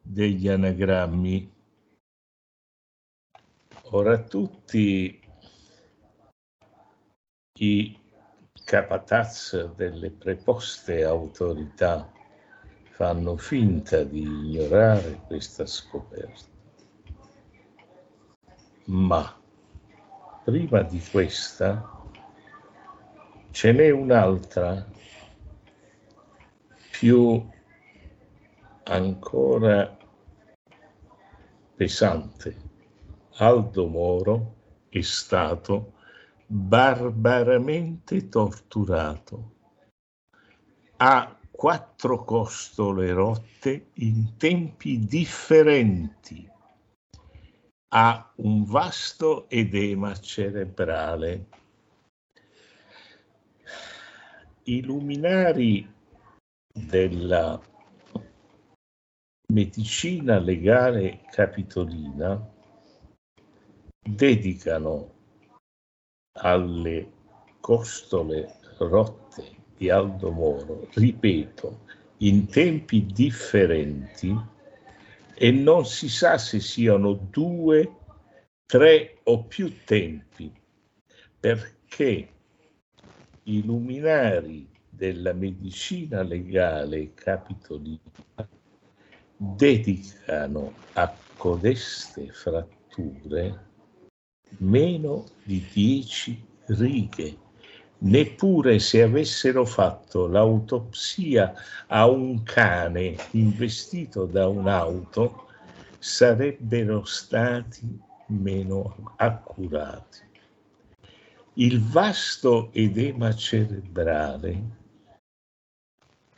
M: degli anagrammi. Ora tutti i capataz delle preposte autorità fanno finta di ignorare questa scoperta. Ma prima di questa ce n'è un'altra più ancora pesante. Aldo Moro è stato barbaramente torturato. Ha quattro costole rotte in tempi differenti ha un vasto edema cerebrale. I luminari della medicina legale capitolina dedicano alle costole rotte di Aldo Moro, ripeto, in tempi differenti, e non si sa se siano due, tre o più tempi, perché i luminari della medicina legale capitolina dedicano a codeste fratture meno di dieci righe neppure se avessero fatto l'autopsia a un cane investito da un'auto sarebbero stati meno accurati. Il vasto edema cerebrale,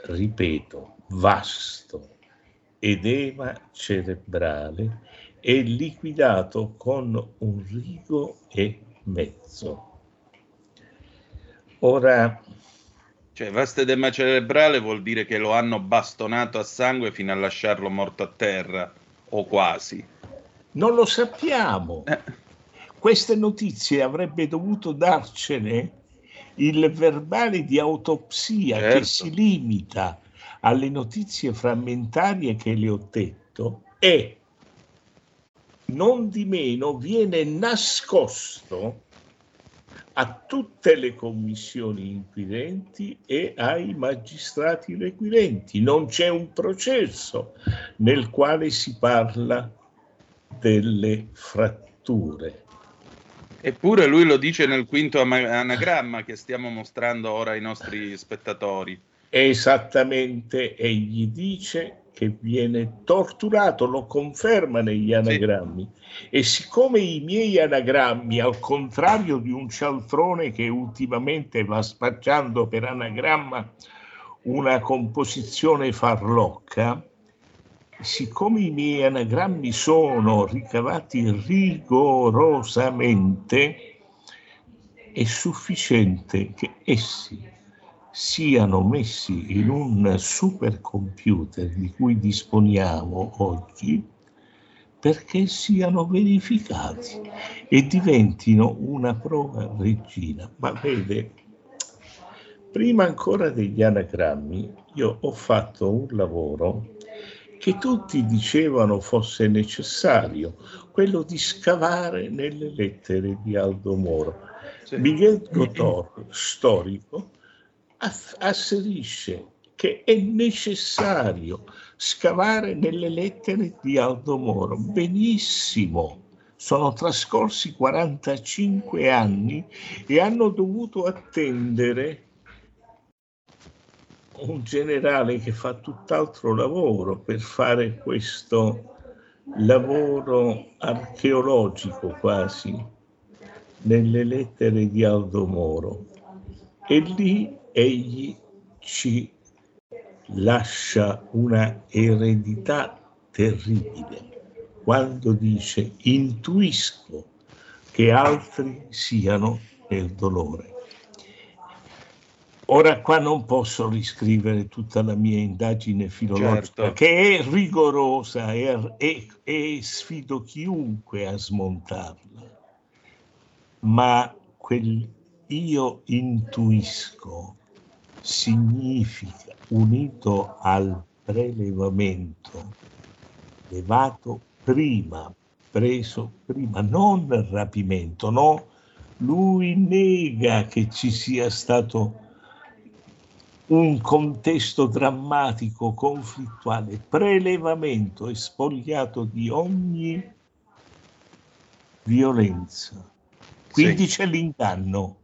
M: ripeto, vasto edema cerebrale è liquidato con un rigo e mezzo Ora...
C: Cioè, vastedema cerebrale vuol dire che lo hanno bastonato a sangue fino a lasciarlo morto a terra, o quasi.
M: Non lo sappiamo. Eh. Queste notizie avrebbe dovuto darcene il verbale di autopsia certo. che si limita alle notizie frammentarie che le ho detto e non di meno viene nascosto a tutte le commissioni inquirenti e ai magistrati requirenti. Non c'è un processo nel quale si parla delle fratture.
C: Eppure lui lo dice nel quinto anagramma che stiamo mostrando ora ai nostri spettatori.
M: Esattamente, egli dice che viene torturato, lo conferma negli anagrammi. Sì. E siccome i miei anagrammi, al contrario di un cialtrone che ultimamente va spacciando per anagramma una composizione farlocca, siccome i miei anagrammi sono ricavati rigorosamente, è sufficiente che essi siano messi in un supercomputer di cui disponiamo oggi perché siano verificati e diventino una prova regina. Ma vede, prima ancora degli anagrammi, io ho fatto un lavoro che tutti dicevano fosse necessario, quello di scavare nelle lettere di Aldo Moro. Sì. Miguel Gotor, storico, asserisce che è necessario scavare nelle lettere di Aldo Moro. Benissimo, sono trascorsi 45 anni e hanno dovuto attendere un generale che fa tutt'altro lavoro per fare questo lavoro archeologico quasi nelle lettere di Aldo Moro. E lì egli ci lascia una eredità terribile quando dice intuisco che altri siano nel dolore. Ora qua non posso riscrivere tutta la mia indagine filologica certo. che è rigorosa e, e, e sfido chiunque a smontarla, ma quel io intuisco significa unito al prelevamento, levato prima, preso prima, non rapimento, no? Lui nega che ci sia stato un contesto drammatico, conflittuale, prelevamento e spogliato di ogni violenza. Quindi sì. c'è l'inganno.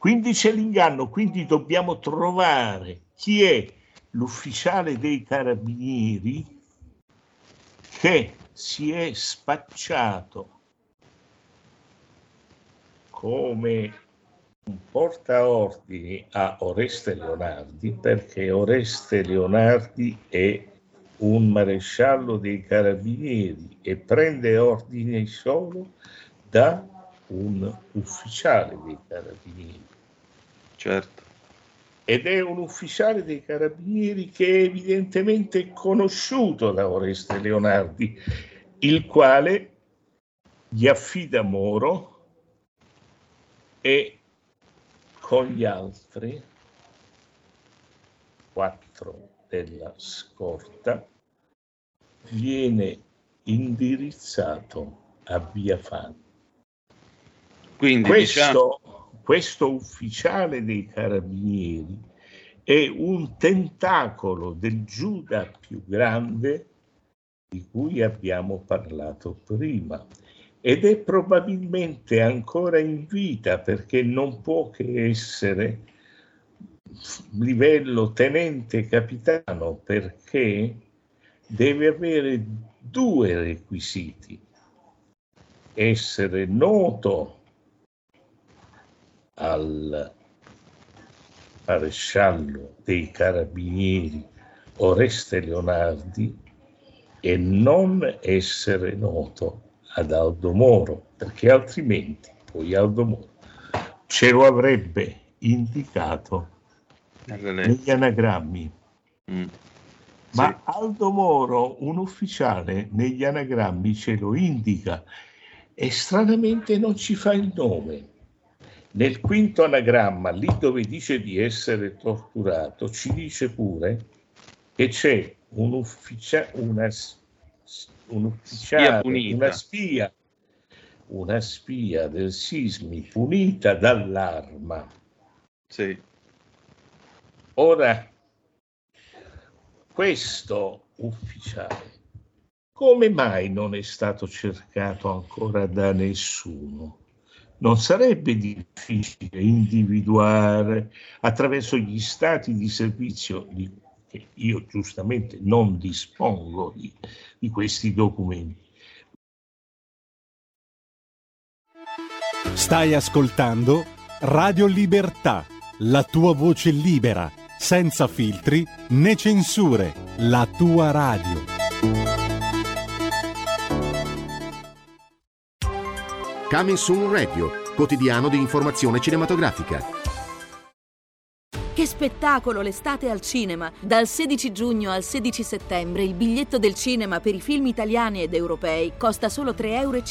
M: Quindi c'è l'inganno, quindi dobbiamo trovare chi è l'ufficiale dei carabinieri che si è spacciato come un portaordini a Oreste Leonardi perché Oreste Leonardi è un maresciallo dei carabinieri e prende ordini solo da un ufficiale dei carabinieri.
N: Certo.
M: Ed è un ufficiale dei carabinieri che è evidentemente conosciuto da Oreste Leonardi, il quale gli affida Moro e con gli altri quattro della scorta viene indirizzato a Via Fani. Quindi questo, diciamo... questo ufficiale dei carabinieri è un tentacolo del Giuda più grande di cui abbiamo parlato prima ed è probabilmente ancora in vita perché non può che essere livello tenente capitano perché deve avere due requisiti. Essere noto al maresciallo dei carabinieri Oreste Leonardi e non essere noto ad Aldo Moro, perché altrimenti poi Aldo Moro ce lo avrebbe indicato negli anagrammi. Mm. Ma sì. Aldo Moro, un ufficiale, negli anagrammi ce lo indica e stranamente non ci fa il nome. Nel quinto anagramma, lì dove dice di essere torturato, ci dice pure che c'è un ufficiale, una un ufficiale, spia una spia, una spia del sismi punita dall'arma.
N: Sì.
M: Ora, questo ufficiale, come mai non è stato cercato ancora da nessuno? Non sarebbe difficile individuare attraverso gli stati di servizio di che io giustamente non dispongo di, di questi documenti.
A: Stai ascoltando Radio Libertà, la tua voce libera, senza filtri né censure, la tua radio.
O: Coming Soon Radio, quotidiano di informazione cinematografica.
J: Che spettacolo l'estate al cinema! Dal 16 giugno al 16 settembre il biglietto del cinema per i film italiani ed europei costa solo 3,50 euro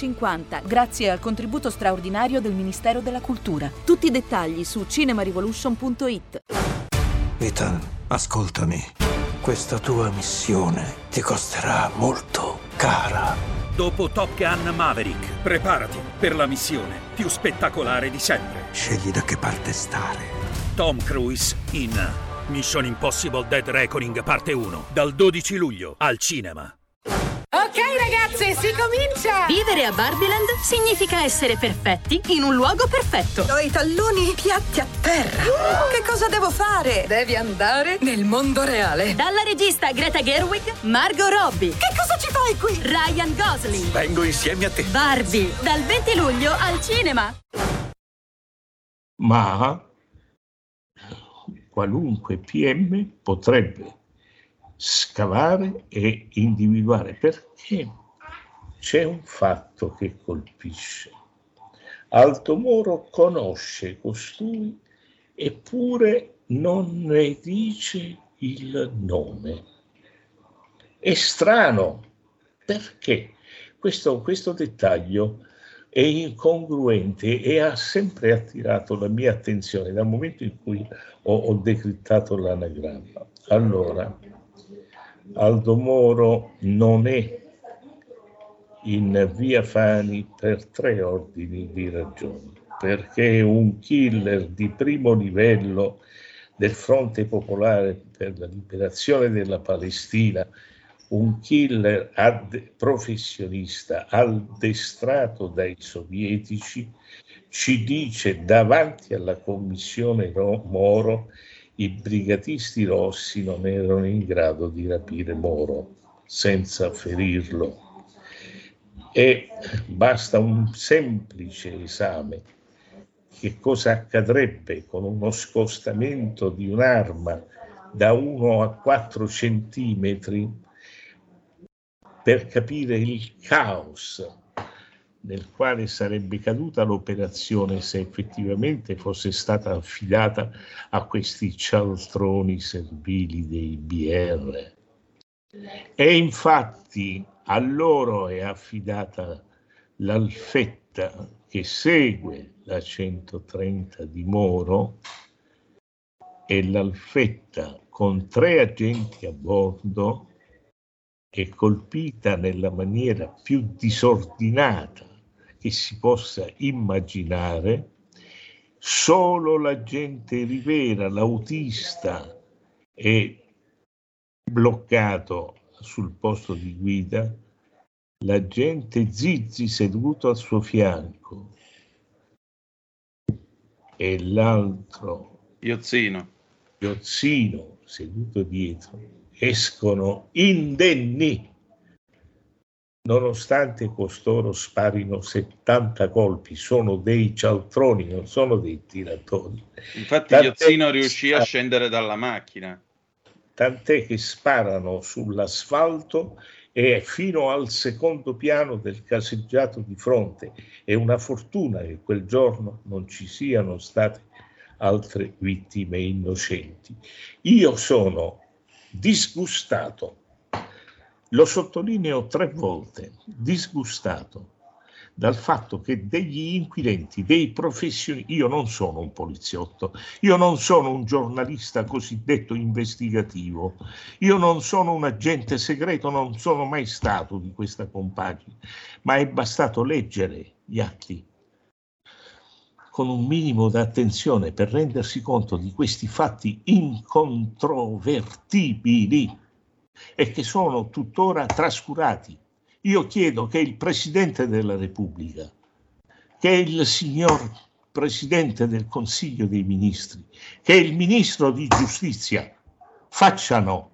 J: grazie al contributo straordinario del Ministero della Cultura. Tutti i dettagli su cinemarevolution.it.
P: Ethan, ascoltami. Questa tua missione ti costerà molto cara.
Q: Dopo Top Gun Maverick, preparati per la missione più spettacolare di sempre.
P: Scegli da che parte stare.
Q: Tom Cruise in Mission Impossible Dead Reckoning Parte 1, dal 12 luglio al cinema.
R: Ok ragazze, si comincia!
S: Vivere a Barbieland significa essere perfetti in un luogo perfetto.
R: Ho i talloni piatti a terra. Che cosa devo fare? Devi andare nel mondo reale.
S: Dalla regista Greta Gerwig, Margot Robbie.
R: Che cosa ci fai qui?
S: Ryan Gosling.
Q: Vengo insieme a te.
S: Barbie, dal 20 luglio al cinema.
M: Ma qualunque PM potrebbe scavare e individuare perché c'è un fatto che colpisce. Altomoro conosce costui eppure non ne dice il nome. È strano perché questo, questo dettaglio è incongruente e ha sempre attirato la mia attenzione dal momento in cui ho, ho decrittato l'anagramma. Allora, Aldo Moro non è in via Fani per tre ordini di ragioni, perché è un killer di primo livello del Fronte Popolare per la Liberazione della Palestina, un killer ad- professionista addestrato dai sovietici, ci dice davanti alla commissione Moro i brigatisti rossi non erano in grado di rapire Moro senza ferirlo. E basta un semplice esame. Che cosa accadrebbe con uno scostamento di un'arma da 1 a 4 centimetri per capire il caos nel quale sarebbe caduta l'operazione se effettivamente fosse stata affidata a questi cialtroni servili dei BR. E infatti a loro è affidata l'alfetta che segue la 130 di Moro e l'alfetta con tre agenti a bordo è colpita nella maniera più disordinata che si possa immaginare, solo l'agente Rivera, l'autista, è bloccato sul posto di guida, l'agente Zizi seduto al suo fianco e l'altro
N: Iozzino.
M: Iozzino seduto dietro escono indenni nonostante costoro sparino 70 colpi, sono dei cialtroni, non sono dei tiratori.
N: Infatti Iozzino riuscì a scendere dalla macchina.
M: Tant'è che sparano sull'asfalto e fino al secondo piano del caseggiato di fronte. È una fortuna che quel giorno non ci siano state altre vittime innocenti. Io sono disgustato lo sottolineo tre volte, disgustato dal fatto che degli inquirenti, dei professionisti, io non sono un poliziotto, io non sono un giornalista cosiddetto investigativo, io non sono un agente segreto, non sono mai stato di questa compagine, ma è bastato leggere gli atti con un minimo di attenzione per rendersi conto di questi fatti incontrovertibili e che sono tuttora trascurati. Io chiedo che il Presidente della Repubblica, che il signor Presidente del Consiglio dei Ministri, che il Ministro di Giustizia facciano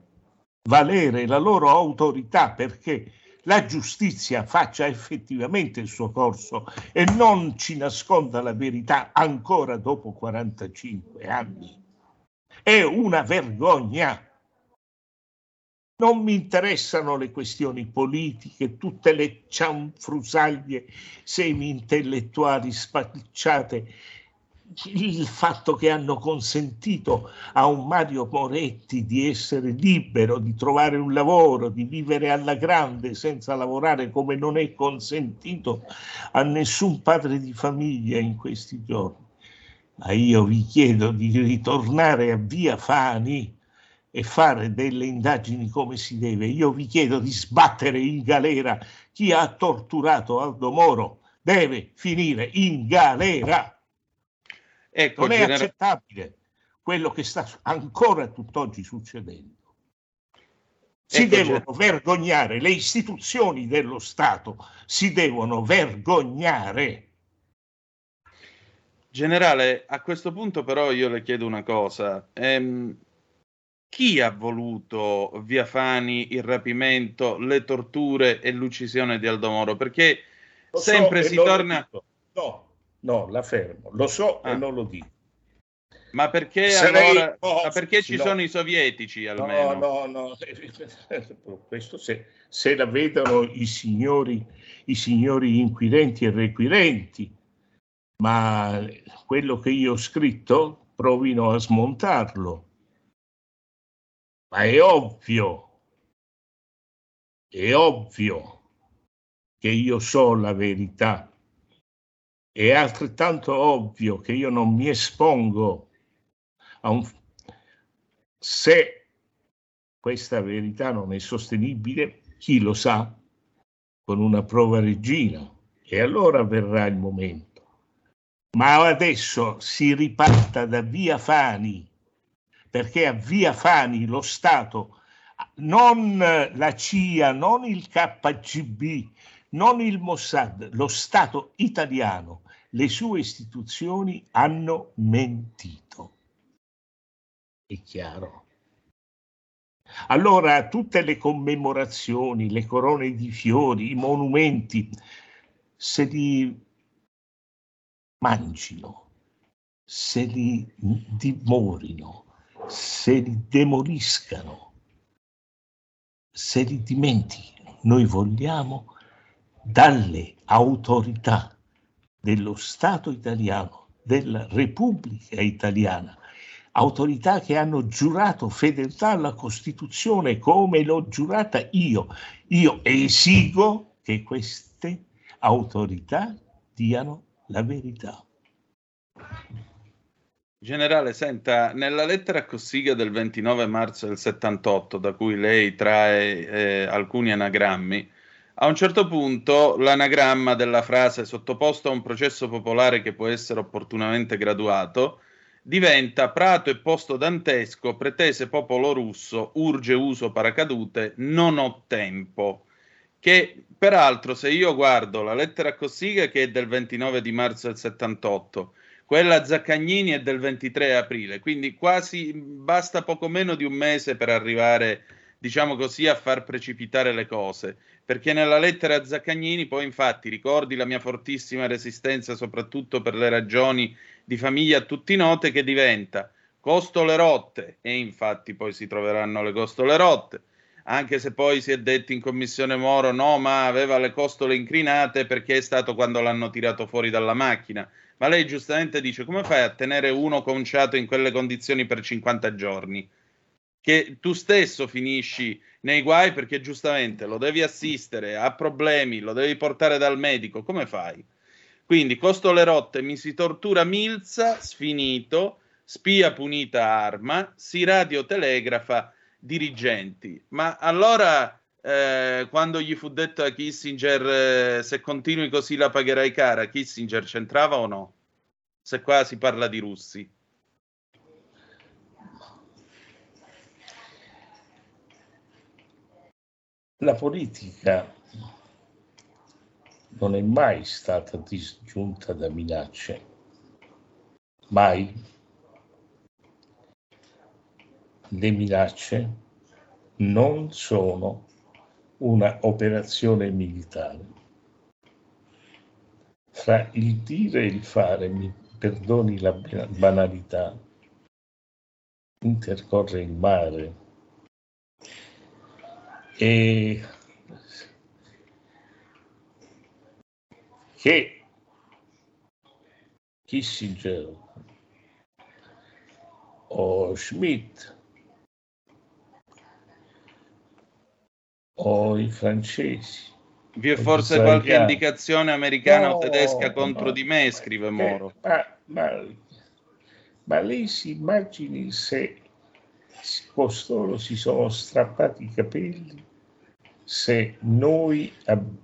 M: valere la loro autorità perché la giustizia faccia effettivamente il suo corso e non ci nasconda la verità ancora dopo 45 anni. È una vergogna. Non mi interessano le questioni politiche, tutte le cianfrusaglie semi-intellettuali spacciate il fatto che hanno consentito a un Mario Moretti di essere libero, di trovare un lavoro, di vivere alla grande senza lavorare come non è consentito a nessun padre di famiglia in questi giorni. Ma io vi chiedo di ritornare a via Fani e fare delle indagini come si deve. Io vi chiedo di sbattere in galera chi ha torturato Aldo Moro. Deve finire in galera. Ecco, non è genera... accettabile quello che sta ancora tutt'oggi succedendo. Si ecco, devono gener... vergognare, le istituzioni dello Stato si devono vergognare.
C: Generale, a questo punto però io le chiedo una cosa. Ehm, chi ha voluto via Fani il rapimento, le torture e l'uccisione di Aldo Moro? Perché Lo sempre so, si torna...
M: No, No, la fermo. Lo so ah. e non lo dico.
C: Ma perché, allora, ma perché ci no. sono i sovietici almeno?
M: No, no, no. Questo se, se la vedono i signori, i signori inquirenti e requirenti, ma quello che io ho scritto provino a smontarlo. Ma è ovvio, è ovvio che io so la verità. È altrettanto ovvio che io non mi espongo a un... Se questa verità non è sostenibile, chi lo sa, con una prova regina, e allora verrà il momento. Ma adesso si riparta da via Fani, perché a via Fani lo Stato, non la CIA, non il KGB, non il Mossad, lo Stato italiano le sue istituzioni hanno mentito. È chiaro. Allora tutte le commemorazioni, le corone di fiori, i monumenti, se li mangino, se li dimorino, se li demoliscano, se li dimentichino, noi vogliamo dalle autorità dello Stato italiano, della Repubblica italiana, autorità che hanno giurato fedeltà alla Costituzione come l'ho giurata io. Io esigo che queste autorità diano la verità.
C: Generale, senta, nella lettera a Cossiga del 29 marzo del 78, da cui lei trae eh, alcuni anagrammi, a un certo punto l'anagramma della frase sottoposto a un processo popolare che può essere opportunamente graduato diventa prato e posto dantesco, pretese popolo russo, urge uso paracadute, non ho tempo. Che peraltro, se io guardo la lettera a Cossiga che è del 29 di marzo del 78, quella Zaccagnini è del 23 aprile, quindi quasi basta poco meno di un mese per arrivare, diciamo così, a far precipitare le cose. Perché nella lettera a Zaccagnini poi infatti ricordi la mia fortissima resistenza soprattutto per le ragioni di famiglia a tutti note che diventa costole rotte e infatti poi si troveranno le costole rotte. Anche se poi si è detto in commissione Moro no ma aveva le costole incrinate perché è stato quando l'hanno tirato fuori dalla macchina ma lei giustamente dice come fai a tenere uno conciato in quelle condizioni per 50 giorni che tu stesso finisci nei guai perché giustamente lo devi assistere, ha problemi, lo devi portare dal medico, come fai? Quindi costo le rotte, mi si tortura Milza, sfinito, spia punita arma, si radiotelegrafa dirigenti. Ma allora eh, quando gli fu detto a Kissinger eh, se continui così la pagherai cara, Kissinger c'entrava o no? Se qua si parla di russi.
M: La politica non è mai stata disgiunta da minacce, mai. Le minacce non sono una operazione militare. Fra il dire e il fare, mi perdoni la banalità, intercorre il mare e che Kissinger o Schmidt o i francesi
N: Vi è forse qualche indicazione americana
M: No,
N: o tedesca contro
M: no,
N: di me, scrive
M: eh,
N: Moro.
M: ma, ma- ma lei si immagini se costoro si sono strappati i capelli se noi,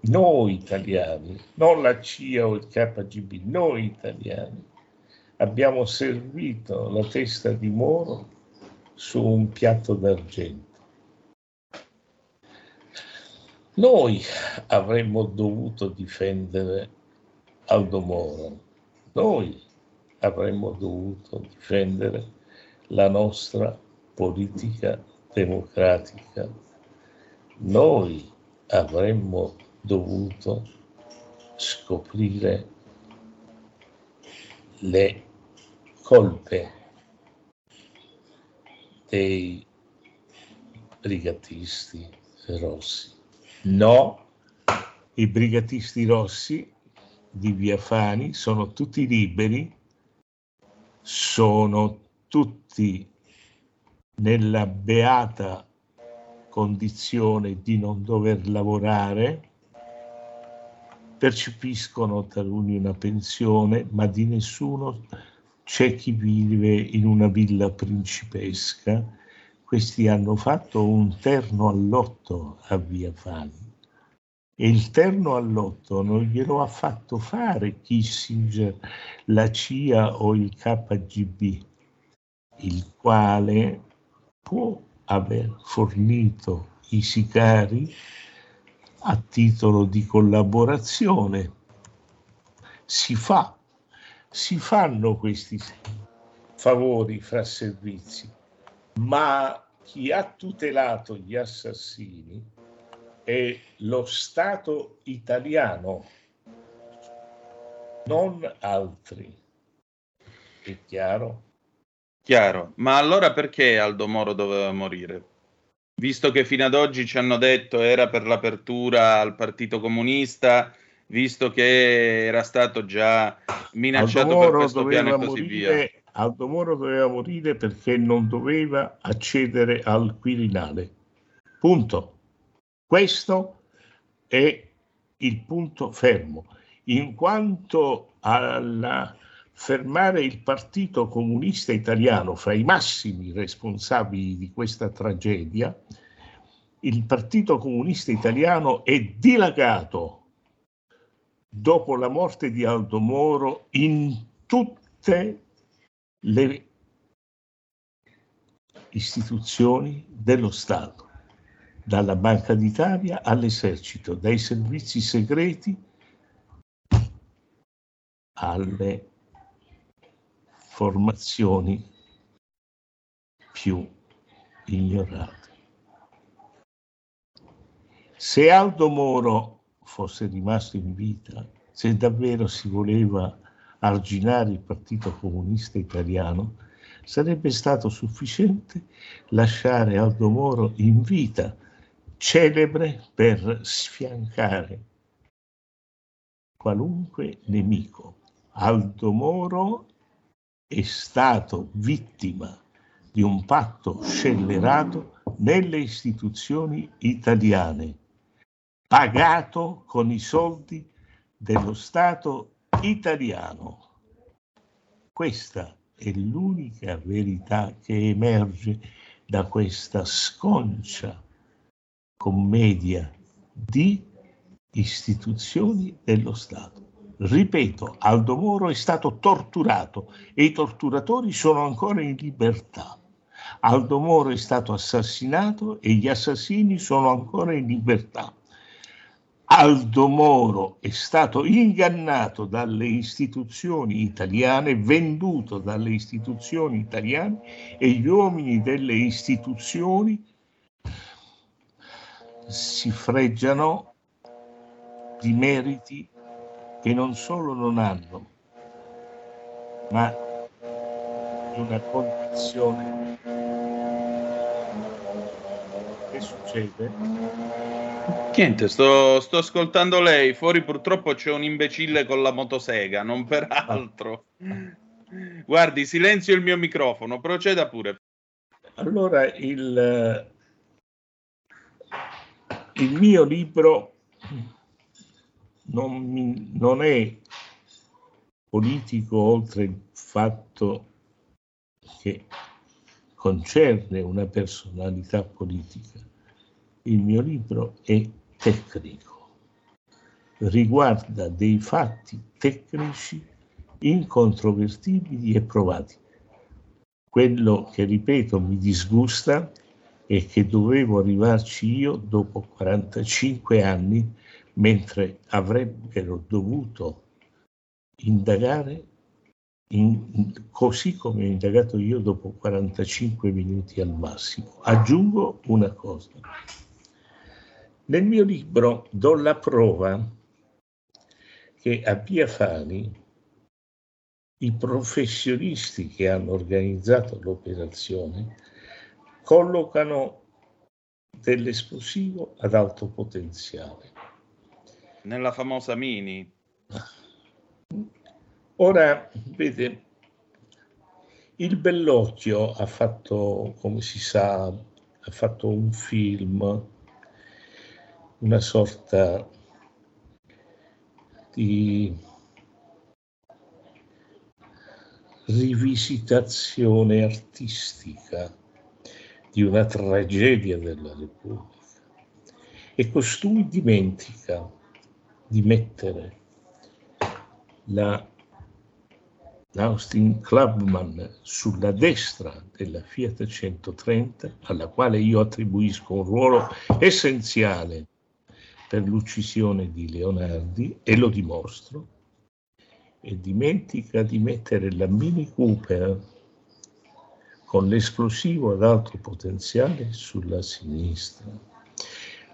M: noi italiani, non la CIA o il KGB, noi italiani, abbiamo servito la testa di Moro su un piatto d'argento. Noi avremmo dovuto difendere Aldo Moro, noi avremmo dovuto difendere la nostra politica democratica, noi avremmo dovuto scoprire le colpe dei brigatisti rossi. No, i brigatisti rossi di Via Fani sono tutti liberi, sono tutti nella beata condizione di non dover lavorare, percepiscono taluni una pensione, ma di nessuno c'è chi vive in una villa principesca. Questi hanno fatto un terno all'otto a Via Fani e il terno all'otto non glielo ha fatto fare Kissinger, la CIA o il KGB, il quale può aver fornito i sicari a titolo di collaborazione. Si fa, si fanno questi favori fra servizi, ma chi ha tutelato gli assassini è lo Stato italiano, non altri. È chiaro?
N: Chiaro, ma allora perché Aldo Moro doveva morire? Visto che fino ad oggi ci hanno detto era per l'apertura al Partito Comunista, visto che era stato già minacciato
M: Aldo
N: per
M: Moro
N: questo piano e così via.
M: Aldo Moro doveva morire perché non doveva accedere al Quirinale. Punto. Questo è il punto fermo. In quanto alla fermare il Partito Comunista Italiano fra i massimi responsabili di questa tragedia, il Partito Comunista Italiano è dilagato dopo la morte di Aldo Moro in tutte le istituzioni dello Stato, dalla Banca d'Italia all'esercito, dai servizi segreti alle formazioni più ignorate. Se Aldo Moro fosse rimasto in vita, se davvero si voleva arginare il Partito Comunista Italiano, sarebbe stato sufficiente lasciare Aldo Moro in vita, celebre per sfiancare qualunque nemico. Aldo Moro è stato vittima di un patto scellerato nelle istituzioni italiane, pagato con i soldi dello Stato italiano. Questa è l'unica verità che emerge da questa sconcia commedia di istituzioni dello Stato. Ripeto, Aldo Moro è stato torturato e i torturatori sono ancora in libertà. Aldo Moro è stato assassinato e gli assassini sono ancora in libertà. Aldo Moro è stato ingannato dalle istituzioni italiane, venduto dalle istituzioni italiane e gli uomini delle istituzioni si freggiano di meriti che non solo non hanno, ma di una condizione succede?
N: Niente, sto, sto ascoltando lei. Fuori purtroppo c'è un imbecille con la motosega, non per altro. Guardi, silenzio il mio microfono, proceda pure.
M: Allora, il, il mio libro non, mi- non è politico oltre il fatto che concerne una personalità politica. Il mio libro è tecnico, riguarda dei fatti tecnici incontrovertibili e provati. Quello che, ripeto, mi disgusta è che dovevo arrivarci io dopo 45 anni, mentre avrebbero dovuto indagare in- così come ho indagato io dopo 45 minuti al massimo. Aggiungo una cosa. Nel mio libro do la prova che a Via Fani i professionisti che hanno organizzato l'operazione collocano dell'esplosivo ad alto potenziale.
N: Nella famosa Mini.
M: Ora, vede, il Bellocchio ha fatto, come si sa, ha fatto un film, una sorta di rivisitazione artistica di una tragedia della Repubblica. E costui dimentica di mettere la l'Austin Clubman sulla destra della Fiat 130, alla quale io attribuisco un ruolo essenziale per l'uccisione di Leonardi e lo dimostro, e dimentica di mettere la Mini Cooper con l'esplosivo ad alto potenziale sulla sinistra.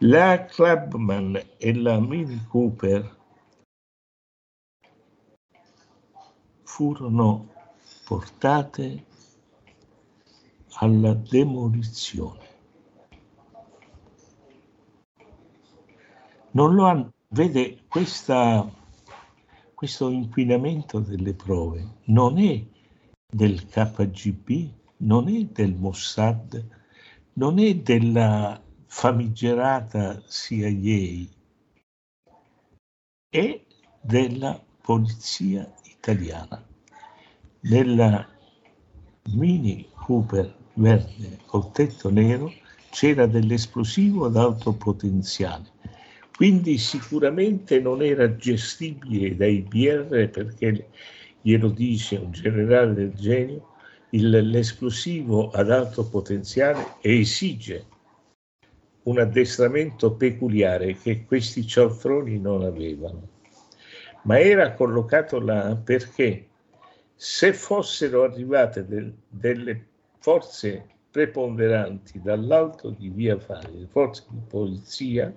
M: La Clubman e la Mini Cooper furono portate alla demolizione. Non lo hanno, vede, questa, questo inquinamento delle prove non è del KGB, non è del Mossad, non è della famigerata CIA, è della polizia italiana. Nella Mini Cooper verde col tetto nero c'era dell'esplosivo ad alto potenziale, quindi sicuramente non era gestibile dai BR perché glielo dice un generale del genio, il, l'esplosivo ad alto potenziale esige un addestramento peculiare che questi cialtroni non avevano. Ma era collocato là perché se fossero arrivate del, delle forze preponderanti dall'alto di Via Fani, le forze di polizia,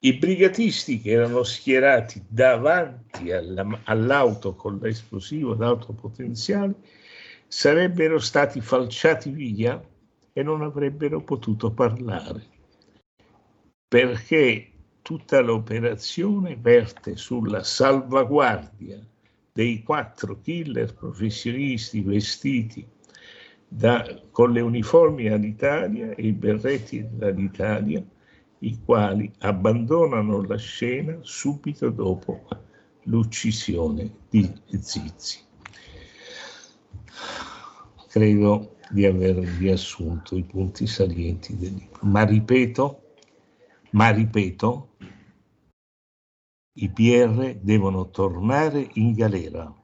M: i brigatisti che erano schierati davanti alla, all'auto con l'esplosivo ad alto potenziale sarebbero stati falciati via e non avrebbero potuto parlare. Perché tutta l'operazione verte sulla salvaguardia dei quattro killer professionisti vestiti da, con le uniformi all'Italia e i berretti dell'Italia, i quali abbandonano la scena subito dopo l'uccisione di Zizi. Credo di aver riassunto i punti salienti del libro, ma ripeto, ma ripeto, i PR devono tornare in galera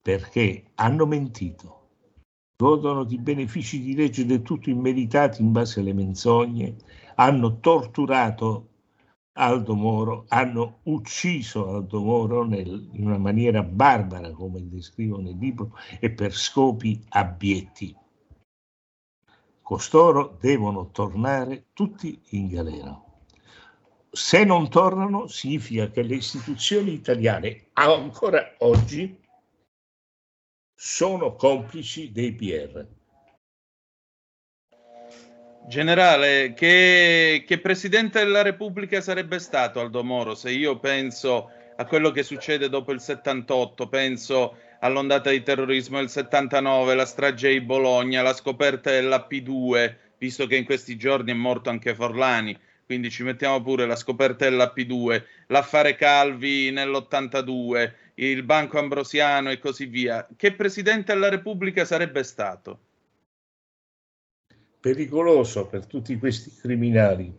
M: perché hanno mentito, godono di benefici di legge del tutto immeritati in base alle menzogne, hanno torturato Aldo Moro, hanno ucciso Aldo Moro nel, in una maniera barbara, come descrivo nel libro, e per scopi abietti. Costoro devono tornare tutti in galera se non tornano significa che le istituzioni italiane ancora oggi sono complici dei PR.
C: Generale, che, che, Presidente della Repubblica sarebbe stato Aldo Moro se io penso a quello che succede dopo il 78, penso all'ondata di terrorismo del 79, la strage di Bologna, la scoperta della P2, visto che in questi giorni è morto anche Forlani, quindi ci mettiamo pure la scoperta della P2, l'affare Calvi nell'82, il Banco Ambrosiano e così via. Che Presidente della Repubblica sarebbe stato?
M: Pericoloso per tutti questi criminali,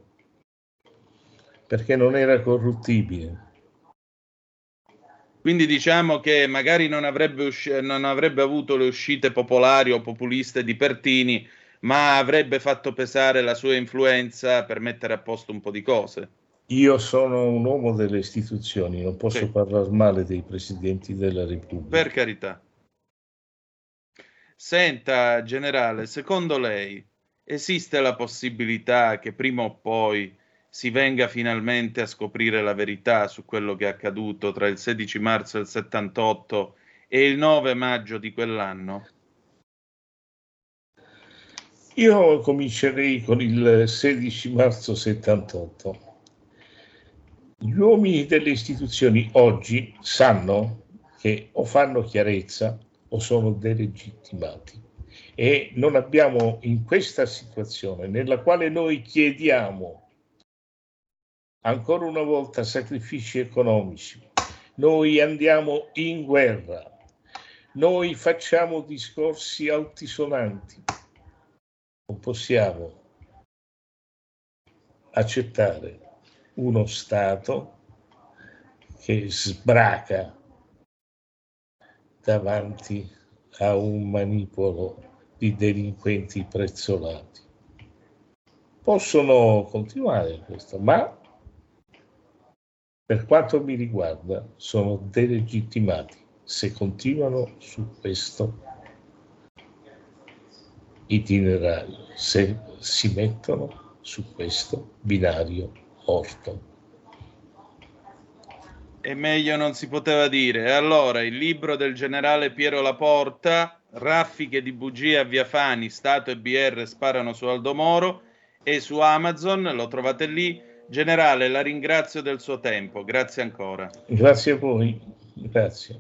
M: perché non era corruttibile.
C: Quindi diciamo che magari non avrebbe, usci- non avrebbe avuto le uscite popolari o populiste di Pertini, ma avrebbe fatto pesare la sua influenza per mettere a posto un po' di cose.
M: Io sono un uomo delle istituzioni, non posso sì. parlare male dei presidenti della Repubblica.
C: Per carità. Senta, generale, secondo lei esiste la possibilità che prima o poi si venga finalmente a scoprire la verità su quello che è accaduto tra il 16 marzo del 78 e il 9 maggio di quell'anno?
M: Io comincerei con il 16 marzo 78. Gli uomini delle istituzioni oggi sanno che o fanno chiarezza o sono delegittimati e non abbiamo in questa situazione nella quale noi chiediamo ancora una volta sacrifici economici, noi andiamo in guerra, noi facciamo discorsi altisonanti, non possiamo accettare uno Stato che sbraca davanti a un manipolo di delinquenti prezzolati. Possono continuare questo, ma per quanto mi riguarda sono delegittimati se continuano su questo itinerario, se si mettono su questo binario orto.
C: E meglio non si poteva dire. Allora, il libro del generale Piero Laporta raffiche di bugie a Via Fani, Stato e BR sparano su Aldo Moro e su Amazon, lo trovate lì. Generale, la ringrazio del suo tempo, grazie ancora.
M: Grazie a voi, grazie.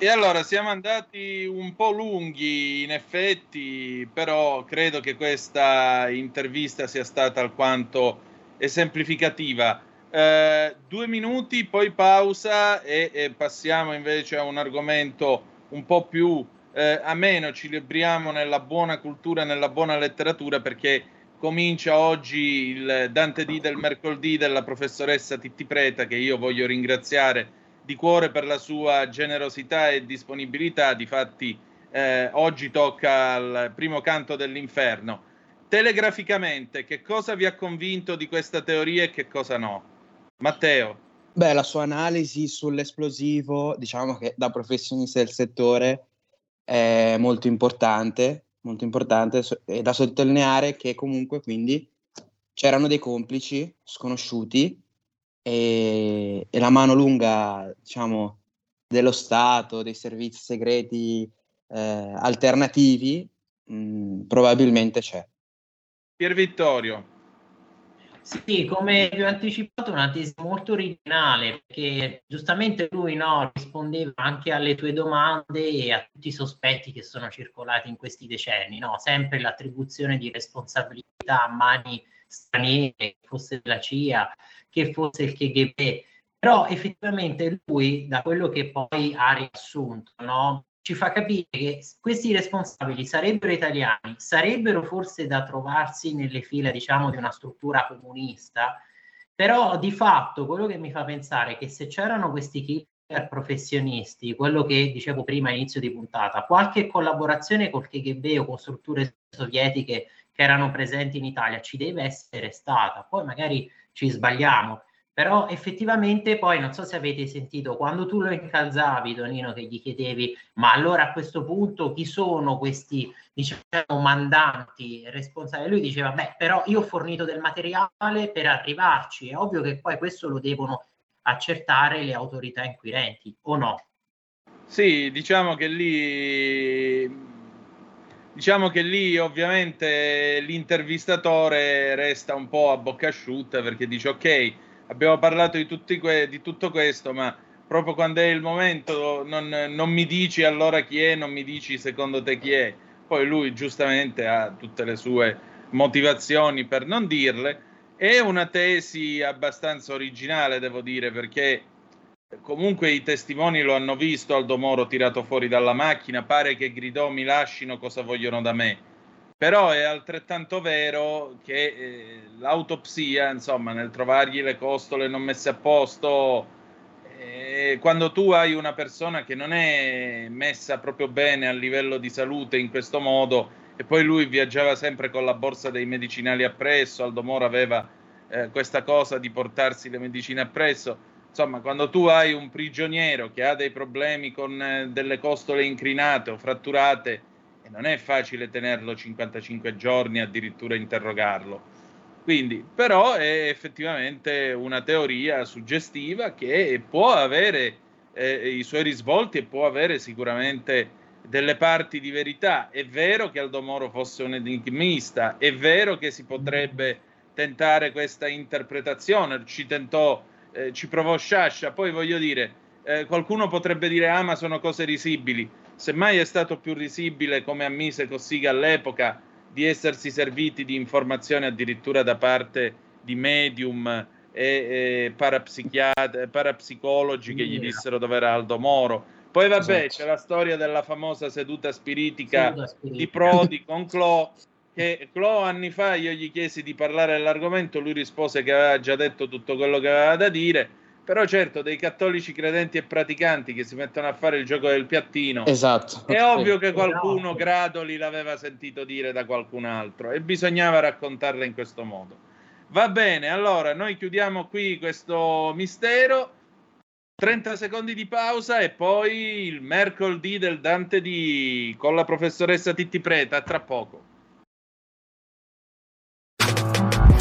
C: E allora siamo andati un po' lunghi in effetti, però credo che questa intervista sia stata alquanto esemplificativa. Eh, due minuti, poi pausa e, e, passiamo invece a un argomento un po' più eh, ameno. Ci libriamo nella buona cultura, nella buona letteratura perché comincia oggi il Dante D del mercoledì della professoressa Titti Preta che io voglio ringraziare di cuore per la sua generosità e disponibilità. Difatti eh, oggi tocca al primo canto dell'inferno. Telegraficamente, che cosa vi ha convinto di questa teoria e che cosa no? Matteo.
D: Beh, la sua analisi sull'esplosivo, diciamo che da professionista del settore è molto importante, molto importante e da sottolineare che comunque quindi c'erano dei complici sconosciuti e, e la mano lunga, diciamo, dello Stato, dei servizi segreti eh, alternativi mh, probabilmente c'è.
C: Pier Vittorio.
E: Sì, come vi ho anticipato, una tesi molto originale, perché giustamente lui no, rispondeva anche alle tue domande e a tutti i sospetti che sono circolati in questi decenni, no? sempre l'attribuzione di responsabilità a mani straniere, che fosse la CIA, che fosse il KGB, però effettivamente lui, da quello che poi ha riassunto, no? Ci fa capire che questi responsabili sarebbero italiani, sarebbero forse da trovarsi nelle fila, diciamo, di una struttura comunista, però di fatto quello che mi fa pensare è che se c'erano questi killer professionisti, quello che dicevo prima all'inizio di puntata, qualche collaborazione col KGB o con strutture sovietiche che erano presenti in Italia ci deve essere stata, poi magari ci sbagliamo, però effettivamente poi non so se avete sentito quando tu lo incalzavi Tonino che gli chiedevi ma allora a questo punto chi sono questi diciamo mandanti responsabili? Lui diceva beh però io ho fornito del materiale per arrivarci. È ovvio che poi questo lo devono accertare le autorità inquirenti o no?
C: Sì diciamo che lì Diciamo che lì ovviamente l'intervistatore resta un po' a bocca asciutta perché dice ok, abbiamo parlato di, que- di tutto questo, ma proprio quando è il momento non, non, mi dici allora chi è, non mi dici secondo te chi è. Poi lui giustamente ha tutte le sue motivazioni per non dirle. È una tesi abbastanza originale, devo dire, perché Comunque i testimoni lo hanno visto Aldo Moro tirato fuori dalla macchina, pare che gridò mi lasciano cosa vogliono da me. Però è altrettanto vero che eh, l'autopsia, insomma, nel trovargli le costole non messe a posto, eh, quando tu hai una persona che non è messa proprio bene a livello di salute in questo modo, e poi lui viaggiava sempre con la borsa dei medicinali appresso, Aldo Moro aveva eh, questa cosa di portarsi le medicine appresso, insomma, quando tu hai un prigioniero che ha dei problemi con eh, delle costole incrinate o fratturate, e non è facile tenerlo 55 giorni, addirittura interrogarlo. Quindi, però è effettivamente una teoria suggestiva che può avere eh, i suoi risvolti e può avere sicuramente delle parti di verità. È vero che Aldo Moro fosse un enigmista, è vero che si potrebbe tentare questa interpretazione, ci tentò eh, ci provò Sciascia. Poi voglio dire, eh, qualcuno potrebbe dire: Ah, ma sono cose risibili. Semmai è stato più risibile, come ammise Cossiga all'epoca, di essersi serviti di informazioni addirittura da parte di medium e, e parapsicologi che gli dissero dove era Aldo Moro. Poi vabbè, esatto. c'è la storia della famosa seduta spiritica, seduta spiritica. di Prodi con Clo, che Clo anni fa io gli chiesi di parlare dell'argomento, lui rispose che aveva già detto tutto quello che aveva da dire, però certo dei cattolici credenti e praticanti che si mettono a fare il gioco del piattino,
D: esatto.
C: è ovvio che qualcuno Gradoli l'aveva sentito dire da qualcun altro e bisognava raccontarla in questo modo. Va bene, allora noi chiudiamo qui questo mistero. 30 secondi di pausa e poi il mercoledì del Dante di con la professoressa Titti Preta tra poco.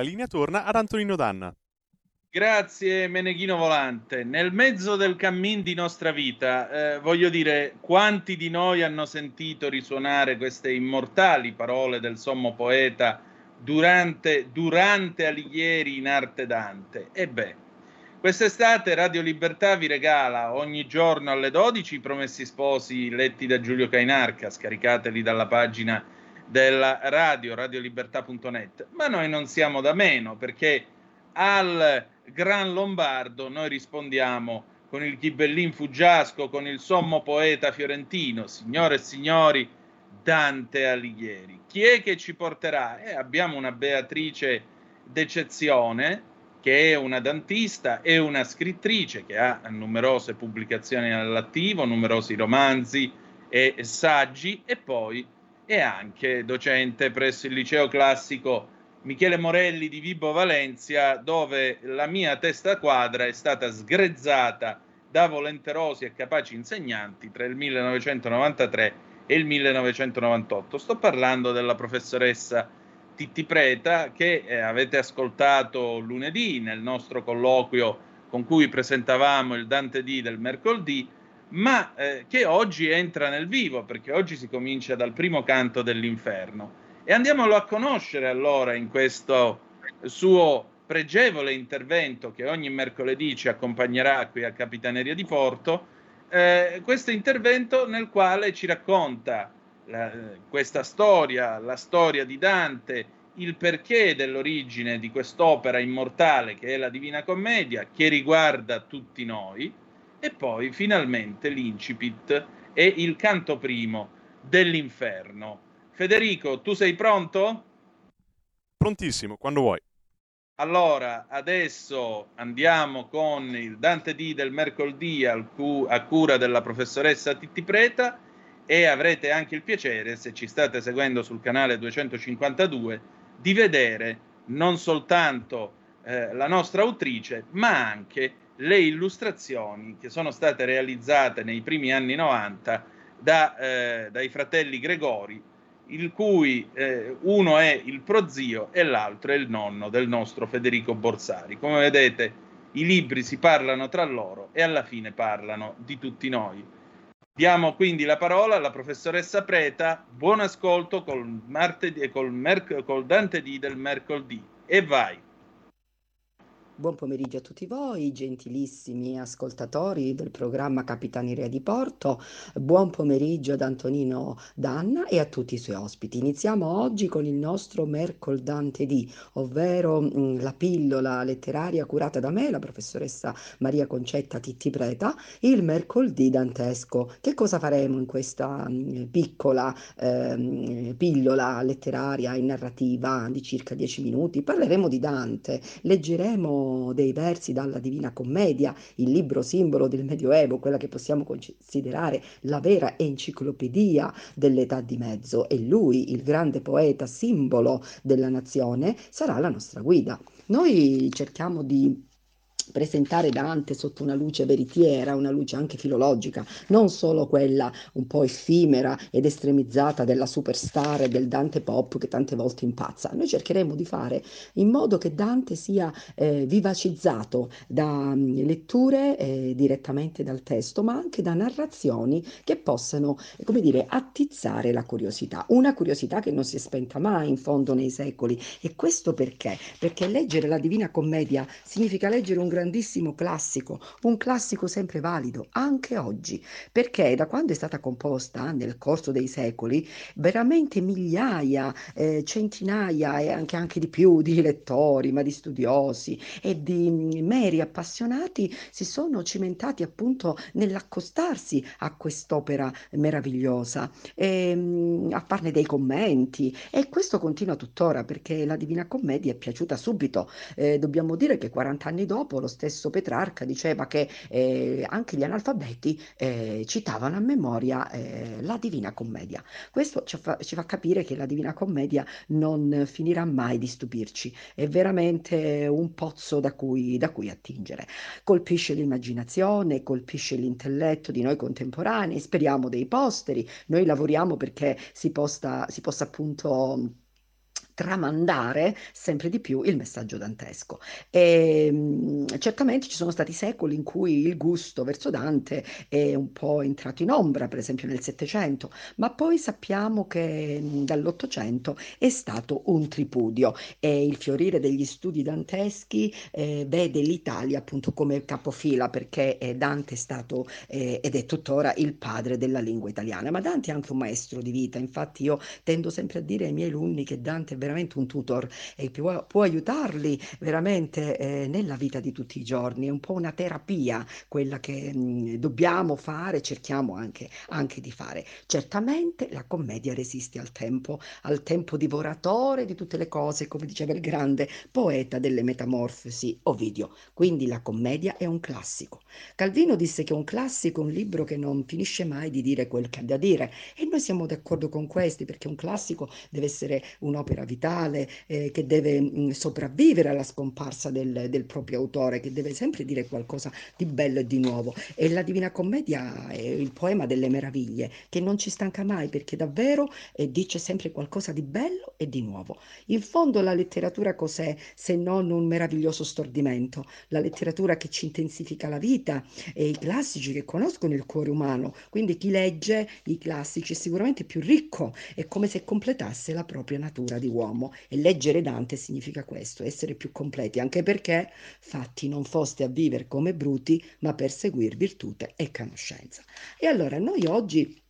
T: La linea torna ad Antonino Danna.
C: Grazie Meneghino Volante. Nel mezzo del cammin di nostra vita, eh, voglio dire, quanti di noi hanno sentito risuonare queste immortali parole del sommo poeta durante, durante Alighieri in arte Dante? E beh, quest'estate Radio Libertà vi regala ogni giorno alle 12 i promessi sposi letti da Giulio Cainarca, scaricateli dalla pagina della radio, radiolibertà.net, ma noi non siamo da meno perché al Gran Lombardo noi rispondiamo con il Ghibellin Fuggiasco, con il sommo poeta fiorentino, signore e signori, Dante Alighieri. Chi è che ci porterà? Eh, abbiamo una Beatrice d'eccezione, che è una dantista e una scrittrice che ha numerose pubblicazioni all'attivo, numerosi romanzi e saggi, e poi è anche docente presso il liceo classico Michele Morelli di Vibo Valencia, dove la mia testa quadra è stata sgrezzata da volenterosi e capaci insegnanti tra il 1993 e il 1998. Sto parlando della professoressa Titti Preta che eh, avete ascoltato lunedì nel nostro colloquio con cui presentavamo il Dante D del mercoledì, ma eh, che oggi entra nel vivo perché oggi si comincia dal primo canto dell'inferno. E andiamolo a conoscere allora in questo suo pregevole intervento che ogni mercoledì ci accompagnerà qui a Capitaneria di Porto, eh, questo intervento nel quale ci racconta la, questa storia, la storia di Dante, il perché dell'origine di quest'opera immortale che è la Divina Commedia, che riguarda tutti noi, e poi finalmente l'incipit e il canto primo dell'inferno Federico, tu sei pronto?
A: Prontissimo, quando vuoi.
C: Allora, adesso andiamo con il Dante D del mercoledì a cura della professoressa Titti Preta e avrete anche il piacere, se ci state seguendo sul canale 252, di vedere non soltanto eh, la nostra autrice, ma anche le illustrazioni che sono state realizzate nei primi anni 90 da, eh, dai fratelli Gregori il cui eh, uno è il prozio e l'altro è il nonno del nostro Federico Borsari. Come vedete, i libri si parlano tra loro e alla fine parlano di tutti noi. Diamo quindi la parola alla professoressa Preta. Buon ascolto col, martedì, col, merc- col Dante D del mercoledì. E vai.
U: Buon pomeriggio a tutti voi, gentilissimi ascoltatori del programma Capitaneria di Porto. Buon pomeriggio ad Antonino Danna e a tutti i suoi ospiti. Iniziamo oggi con il nostro Mercol Dante D, ovvero mh, mm, la pillola letteraria curata da me, la professoressa Maria Concetta Titti Preta, il Mercol D dantesco. Che cosa faremo in questa mh, mm, piccola eh, pillola letteraria in narrativa di circa 10 minuti? Parleremo di Dante, leggeremo dei versi dalla Divina Commedia, il libro simbolo del Medioevo, quella che possiamo considerare la vera enciclopedia dell'età di mezzo e lui, il grande poeta simbolo della nazione, sarà la nostra guida. Noi cerchiamo di presentare Dante sotto una luce veritiera, una luce anche filologica, non solo quella un po' effimera ed estremizzata della superstar del Dante pop che tante volte impazza. Noi cercheremo di fare in modo che Dante sia eh, vivacizzato da mh, mm, letture eh, direttamente dal testo, ma anche da narrazioni che possano, eh, come dire, attizzare la curiosità. Una curiosità che non si è spenta mai in fondo nei secoli. E questo perché? Perché leggere la Divina Commedia significa leggere un grandissimo classico, un classico sempre valido, anche oggi, perché da quando è stata composta nel corso dei secoli, veramente migliaia, eh, centinaia e anche, anche di più di lettori, ma di studiosi e di mm, meri appassionati si sono cimentati appunto nell'accostarsi a quest'opera meravigliosa, e, mm, a farne dei commenti e questo continua tuttora perché la Divina Commedia è piaciuta subito. Eh, dobbiamo dire che 40 anni dopo lo stesso Petrarca diceva che eh, anche gli analfabeti eh, citavano a memoria eh, la Divina Commedia. Questo ci fa, ci fa, capire che la Divina Commedia non finirà mai di stupirci, è veramente un pozzo da cui, da cui attingere. Colpisce l'immaginazione, colpisce l'intelletto di noi contemporanei, speriamo dei posteri, noi lavoriamo perché si, posta, si possa appunto tramandare sempre di più il messaggio dantesco. E, ehm, certamente ci sono stati secoli in cui il gusto verso Dante è un po' entrato in ombra, per esempio nel Settecento, ma poi sappiamo che dall'Ottocento è stato un tripudio e il fiorire degli studi danteschi eh, vede l'Italia appunto come capofila perché eh, Dante è stato eh, ed è tuttora il padre della lingua italiana, ma Dante è anche un maestro di vita, infatti io tendo sempre a dire ai miei alunni che Dante è veramente veramente un tutor e può, può aiutarli veramente eh, nella vita di tutti i giorni. È un po' una terapia quella che mh, dobbiamo fare, cerchiamo anche, anche di fare. Certamente la commedia resiste al tempo, al tempo divoratore di tutte le cose, come diceva il grande poeta delle metamorfosi Ovidio. Quindi la commedia è un classico. Calvino disse che un classico è un libro che non finisce mai di dire quel che ha da dire e noi siamo d'accordo con questi perché un classico deve essere un'opera vitale eh, che deve mh, sopravvivere alla scomparsa del, del, proprio autore, che deve sempre dire qualcosa di bello e di nuovo. E la Divina Commedia è il poema delle meraviglie che non ci stanca mai perché davvero eh, dice sempre qualcosa di bello e di nuovo. In fondo la letteratura cos'è se non un meraviglioso stordimento? La letteratura che ci intensifica la vita e i classici che conoscono il cuore umano. Quindi chi legge i classici è sicuramente più ricco, è come se completasse la propria natura di uomo. E leggere Dante significa questo, essere più completi, anche perché fatti non foste a vivere come bruti, ma per seguir virtute e conoscenza. E allora noi oggi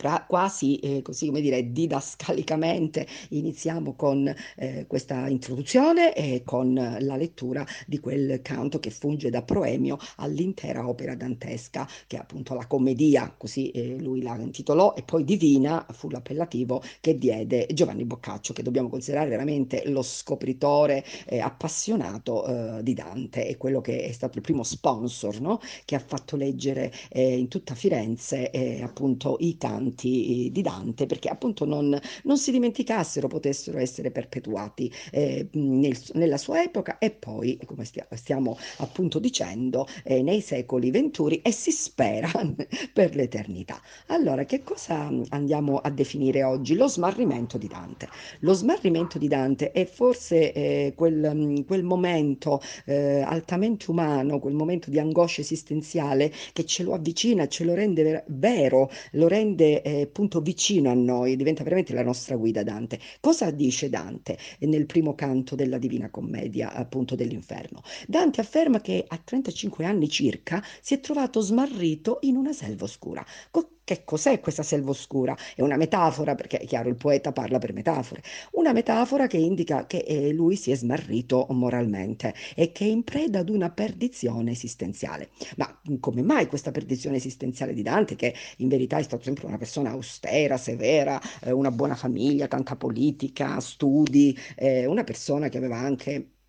U: pra- quasi eh, così come dire didascalicamente iniziamo con eh, questa introduzione e con la lettura di quel canto che funge da proemio all'intera opera dantesca che è appunto la commedia, così eh, lui la intitolò e poi Divina fu l'appellativo che diede Giovanni Boccaccio che dobbiamo considerare veramente lo scopritore eh, appassionato eh, di Dante e quello che è stato il primo sponsor no? che ha fatto leggere eh, in tutta Firenze appunto i canti canti di Dante perché appunto non, non si dimenticassero, potessero essere perpetuati eh, nel, nella sua epoca e poi, come stia, stiamo appunto dicendo, eh, nei secoli venturi e si spera per l'eternità. Allora, che cosa andiamo a definire oggi? Lo smarrimento di Dante. Lo smarrimento di Dante è forse eh, quel, quel, momento eh, altamente umano, quel momento di angoscia esistenziale che ce lo avvicina, ce lo rende ver- vero, lo rende eh, appunto vicino a noi, diventa veramente la nostra guida Dante. Cosa dice Dante nel primo canto della Divina Commedia, appunto dell'inferno? Dante afferma che a 35 anni circa si è trovato smarrito in una selva oscura. Co- che cos'è questa selva oscura? È una metafora, perché è chiaro, il poeta parla per metafore, una metafora che indica che eh, lui si è smarrito moralmente e che è in preda ad una perdizione esistenziale. Ma come mai questa perdizione esistenziale di Dante, che in verità è stato sempre una persona austera, severa, eh, una buona famiglia, tanta politica, studi, eh, una persona che aveva anche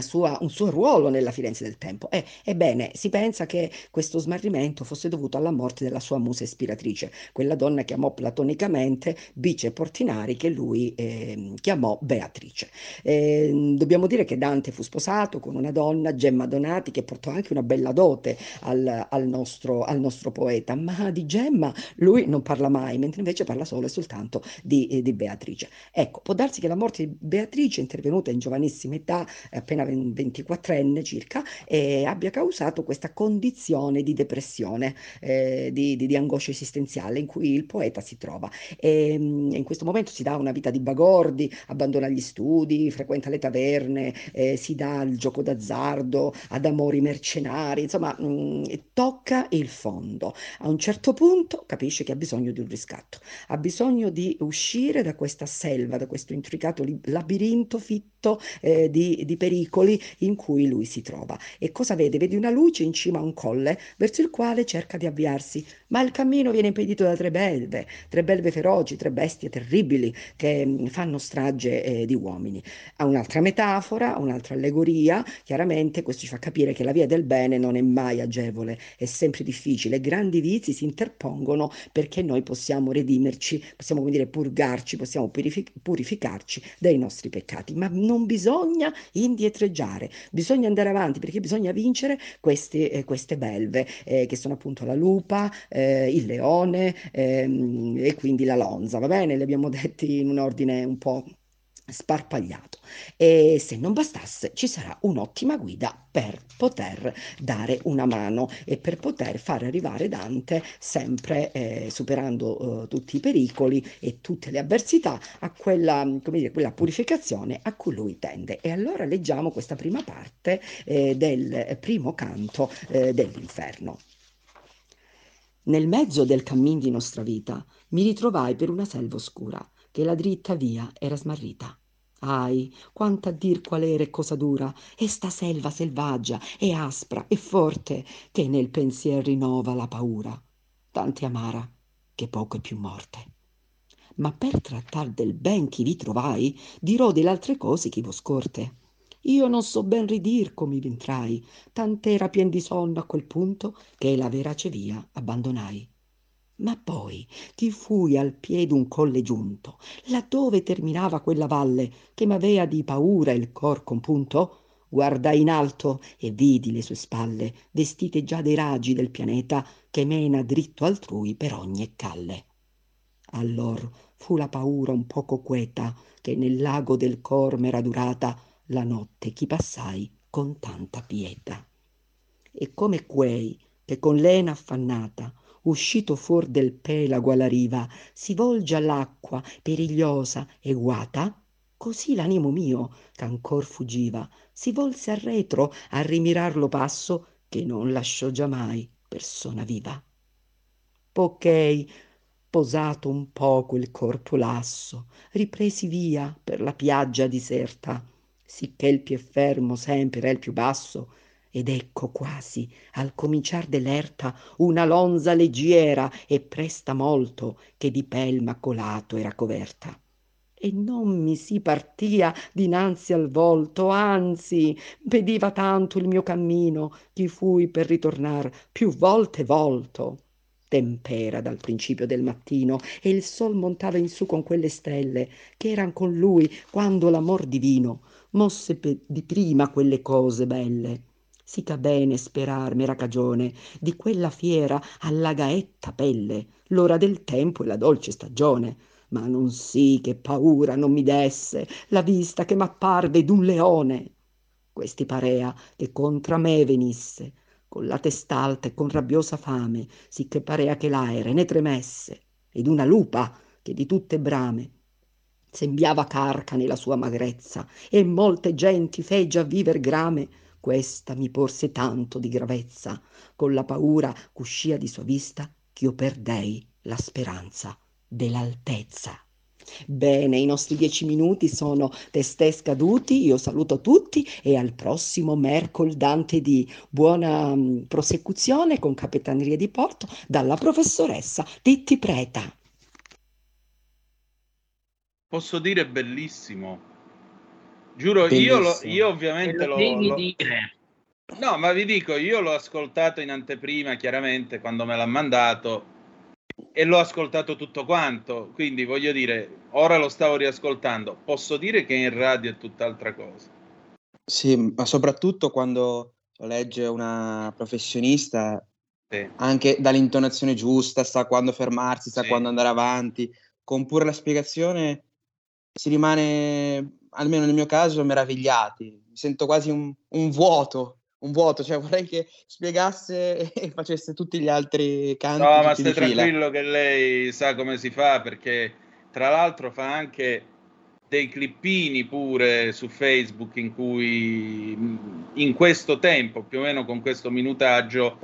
U: sua, un suo ruolo nella Firenze del tempo. E, ebbene, si pensa che questo smarrimento fosse dovuto alla morte della sua musa ispiratrice, quella donna che amò platonicamente Bice Portinari, che lui eh, chiamò Beatrice. Eh, dobbiamo dire che Dante fu sposato con una donna, Gemma Donati, che portò anche una bella dote al, al, nostro, al nostro, poeta, ma di Gemma lui non parla mai, mentre invece parla solo e soltanto di, eh, di Beatrice. Ecco, può darsi che la morte di Beatrice, intervenuta in giovanissima età, appena 24enne circa, e abbia causato questa condizione di depressione, eh, di, di, di, angoscia esistenziale in cui il poeta si trova. E, mm, in questo momento si dà una vita di bagordi, abbandona gli studi, frequenta le taverne, eh, si dà al gioco d'azzardo, ad amori mercenari, insomma, mh, mm, tocca il fondo. A un certo punto capisce che ha bisogno di un riscatto, ha bisogno di uscire da questa selva, da questo intricato labirinto fitto eh, di, di pericoli pericoli in cui lui si trova. E cosa vede? Vede una luce in cima a un colle verso il quale cerca di avviarsi, ma il cammino viene impedito da tre belve, tre belve feroci, tre bestie terribili che mm, fanno strage eh, di uomini. Ha un'altra metafora, un'altra allegoria, chiaramente questo ci fa capire che la via del bene non è mai agevole, è sempre difficile, grandi vizi si interpongono perché noi possiamo redimerci, possiamo come dire purgarci, possiamo purific- purificarci dai nostri peccati, ma non bisogna indietreggiare indietreggiare, bisogna andare avanti perché bisogna vincere queste, eh, queste belve, eh, che sono appunto la lupa, eh, il leone ehm, e quindi la lonza, va bene? Le abbiamo detti in un ordine un po' sparpagliato. E se non bastasse ci sarà un'ottima guida per poter dare una mano e per poter far arrivare Dante sempre eh, superando eh, tutti i pericoli e tutte le avversità a quella, dire, quella purificazione a cui lui tende. E allora leggiamo questa prima parte eh, del primo canto eh, dell'inferno. Nel mezzo del cammin di nostra vita mi ritrovai per una selva oscura che la dritta via era smarrita. Ahi, quanta dir qual era e cosa dura, e sta selva selvaggia, e aspra, e forte, che nel pensier rinnova la paura, tanti amara, che poco è più morte. Ma per trattar del ben chi vi trovai, dirò delle altre cose chi vo scorte. Io non so ben ridir come v'entrai, tant'era pien di sonno a quel punto che la verace via abbandonai. Ma poi chi fui al piede un colle giunto, laddove terminava quella valle che m'avea di paura il cor compunto, guardai in alto e vidi le sue spalle vestite già dei raggi del pianeta che mena dritto altrui per ogni calle. Allor fu la paura un poco queta che nel lago del cor m'era durata la notte chi passai con tanta pietà. E come quei che con lena affannata uscito fuor del pelago alla riva, si volge all'acqua perigliosa e guata, così l'animo mio, ch'ancor fuggiva, si volse arretro a rimirarlo passo che non lasciò giamai persona viva. Pochei, posato un poco il corpo lasso, ripresi via per la piaggia diserta, sicché il pie fermo sempre è il più basso, ed ecco quasi al cominciar dell'erta una lonza leggiera e presta molto che di pel macolato era coverta. E non mi si partia dinanzi al volto anzi vediva tanto il mio cammino chi fui per ritornar più volte volto. Tempera dal principio del mattino e il sol montava in su con quelle stelle che eran con lui quando l'amor divino mosse di prima quelle cose belle sica bene sperar m'era cagione di quella fiera alla gaetta pelle. L'ora del tempo e la dolce stagione ma non sì che paura non mi desse la vista che m'apparve d'un leone. Questi parea che contra me venisse con la test'alta e con rabbiosa fame sicché parea che l'aere ne tremesse ed una lupa che di tutte brame sembiava carca nella sua magrezza e molte genti fe già viver grame questa mi porse tanto di gravezza con la paura ch'uscia di sua vista ch'io perdei la speranza dell'altezza Bene, i nostri dieci minuti sono testè scaduti, io saluto tutti e al prossimo mercoledì Dante di buona um, prosecuzione con Capitaneria di Porto dalla professoressa Titti Preta.
C: Posso dire bellissimo. Giuro, io, lo, io, ovviamente lo,
E: devi
C: lo...
E: dire.
C: No, ma vi dico, io l'ho ascoltato in anteprima, chiaramente, quando me l'ha mandato e l'ho ascoltato tutto quanto. Quindi voglio dire, ora lo stavo riascoltando. Posso dire che in radio è tutt'altra cosa.
D: Sì, ma soprattutto quando lo legge una professionista,
C: sì.
D: anche dall'intonazione giusta, sa quando fermarsi, sa
C: Sì.
D: quando andare avanti, con pure la spiegazione si rimane, almeno nel mio caso, meravigliati. Mi sento quasi un, un vuoto, un vuoto, cioè vorrei che spiegasse e facesse tutti gli altri canti
C: No, ma stai tranquillo che lei sa come si fa perché tra l'altro fa anche dei clippini pure su Facebook in cui in questo tempo, più o meno con questo minutaggio,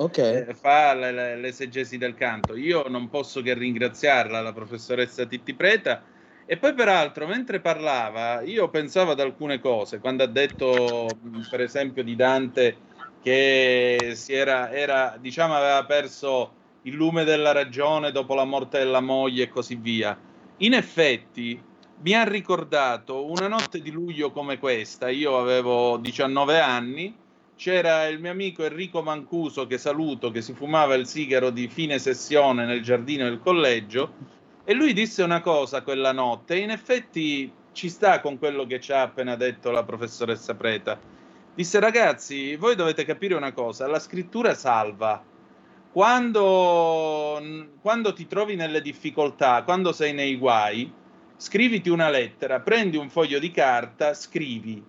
C: eh, fa le- le- l'esegesi del canto. Io non posso che ringraziarla, la professoressa Titti Preta. E poi peraltro, mentre parlava, io pensavo ad alcune cose, quando ha detto, per esempio, di Dante che era, era, diciamo, aveva perso il lume della ragione dopo la morte della moglie e così via. In effetti, mi ha ricordato una notte di luglio come questa, io avevo 19 anni, c'era il mio amico Enrico Mancuso, che saluto, che si fumava il sigaro di fine sessione nel giardino del collegio, e lui disse una cosa quella notte, e in effetti ci sta con quello che ci ha appena detto la professoressa Preta. Disse ragazzi, voi dovete capire una cosa, la scrittura salva. Quando, quando ti trovi nelle difficoltà, quando sei nei guai, scriviti una lettera, prendi un foglio di carta, scrivi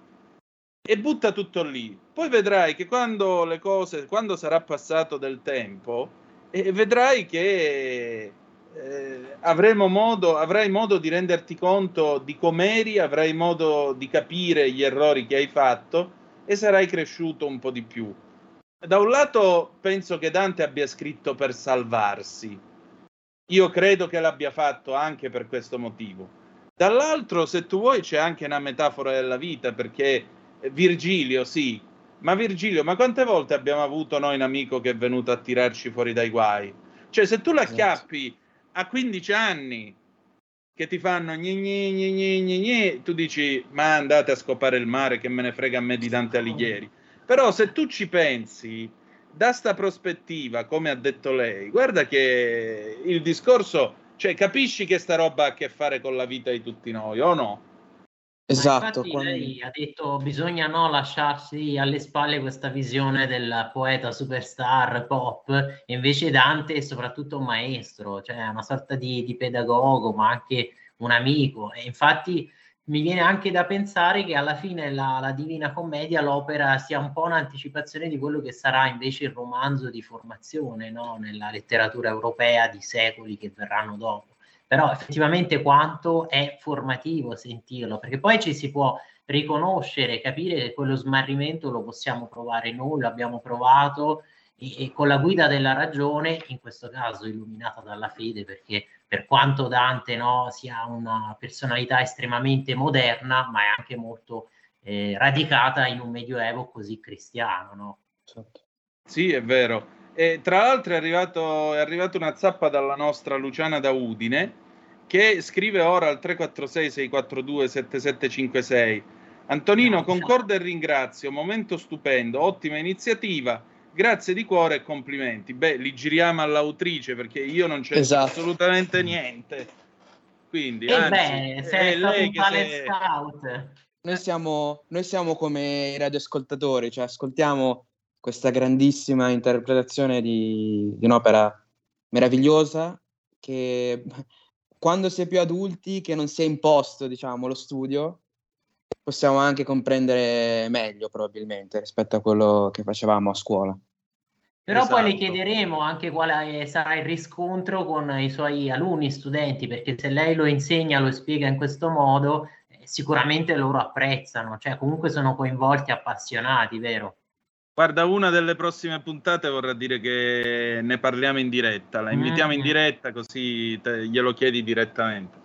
C: e butta tutto lì. Poi vedrai che quando le cose, quando sarà passato del tempo, eh, vedrai che eh, avremo modo, avrai modo di renderti conto di com'eri, avrai modo di capire gli errori che hai fatto e sarai cresciuto un po' di più. Da un lato penso che Dante abbia scritto per salvarsi. Io credo che l'abbia fatto anche per questo motivo. Dall'altro, se tu vuoi, c'è anche una metafora della vita, perché Virgilio, sì, ma Virgilio, ma quante volte abbiamo avuto noi un amico che è venuto a tirarci fuori dai guai? Cioè, se tu la esatto. chiappi a 15 anni che ti fanno gne gne gne gne gne gne, tu dici, ma andate a scopare il mare, che me ne frega a me di Dante Alighieri. Però se tu ci pensi, da sta prospettiva, come ha detto lei, guarda che il discorso, cioè capisci che sta roba ha a che fare con la vita di tutti noi, o no?
E: Esatto. Quando... Lei ha detto bisogna no, lasciarsi alle spalle questa visione del poeta superstar pop, e invece Dante è soprattutto un maestro, cioè una sorta di, di pedagogo, ma anche un amico. E infatti mi viene anche da pensare che alla fine la, la, Divina Commedia, l'opera, sia un po' un'anticipazione di quello che sarà invece il romanzo di formazione no? nella letteratura europea di secoli che verranno dopo. Però effettivamente quanto è formativo sentirlo, perché poi ci si può riconoscere, capire che quello smarrimento lo possiamo provare noi, lo abbiamo provato e, e con la guida della ragione, in questo caso illuminata dalla fede, perché per quanto Dante no, sia una personalità estremamente moderna, ma è anche molto eh, radicata in un medioevo così cristiano. No?
C: Certo. Sì, è vero. E tra l'altro è, arrivato, è arrivata una zappa dalla nostra Luciana da Udine che scrive ora al 346 642 7756 Antonino, concordo e ringrazio, momento stupendo, ottima iniziativa grazie di cuore e complimenti. Beh, li giriamo all'autrice perché io non c'è esatto. assolutamente niente. Quindi,
E: e anzi, beh, sei è lei che sei...
D: scout. Noi siamo, noi siamo come i radioascoltatori, cioè ascoltiamo questa grandissima interpretazione di, di un'opera meravigliosa che quando si è più adulti, che non si è imposto, diciamo, lo studio, possiamo anche comprendere meglio probabilmente rispetto a quello che facevamo a scuola.
E: Però esatto. poi le esatto. chiederemo anche quale sarà il riscontro con i suoi alunni, studenti, perché se lei lo insegna, lo spiega in questo modo, eh, sicuramente loro apprezzano, cioè comunque sono coinvolti, appassionati, vero?
C: Guarda, una delle prossime puntate vorrà dire che ne parliamo in diretta, la invitiamo mm. in diretta così te, glielo chiedi direttamente.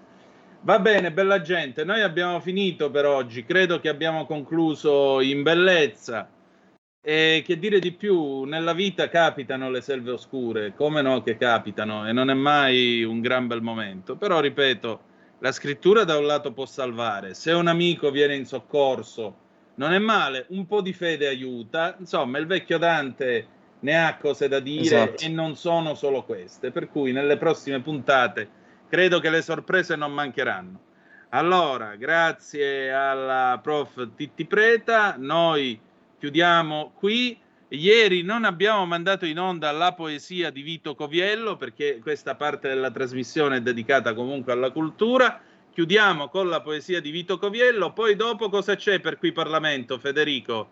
C: Va bene, bella gente, noi abbiamo finito per oggi, credo che abbiamo concluso in bellezza. E che dire di più, nella vita capitano le selve oscure, come no che capitano, e non è mai un gran bel momento. Però, ripeto, la scrittura da un lato può salvare, se un amico viene in soccorso non è male, un po' di fede aiuta, insomma il vecchio Dante ne ha cose da dire esatto. e non sono solo queste, per cui nelle prossime puntate credo che le sorprese non mancheranno. Allora, grazie alla prof Titti Preta, noi chiudiamo qui. Ieri non abbiamo mandato in onda la poesia di Vito Coviello perché questa parte della trasmissione è dedicata comunque alla cultura. Chiudiamo con la poesia di Vito Coviello, poi dopo cosa c'è per qui Parlamento, Federico?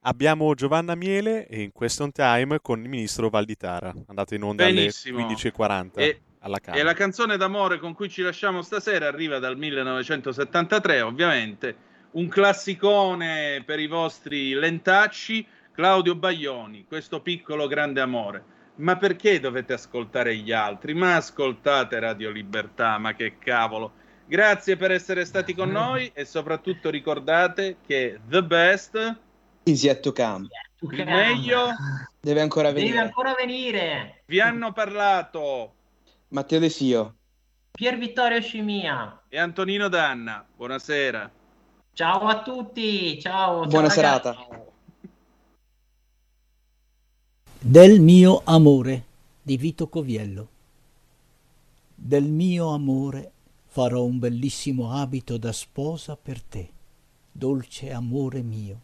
A: Abbiamo Giovanna Miele e in question time con il ministro Valditara, andato in onda Benissimo. alle 15.40. E alla Camera.
C: E la canzone d'amore con cui ci lasciamo stasera arriva dal 1973, ovviamente, un classicone per i vostri lentacci, Claudio Baglioni, questo piccolo grande amore. Ma perché dovete ascoltare gli altri? Ma ascoltate Radio Libertà, ma che cavolo. Grazie per essere stati con noi e soprattutto ricordate che the best
D: is yet to come.
C: Il meglio
D: deve ancora venire.
E: Deve ancora venire.
C: Vi hanno parlato
D: Matteo De Sio,
E: Pier Vittorio Scimia
C: e Antonino Danna. Buonasera.
E: Ciao a tutti, ciao.
D: Buona
E: ciao
D: serata.
V: Del mio amore di Vito Coviello. Del mio amore farò un bellissimo abito da sposa per te, dolce amore mio.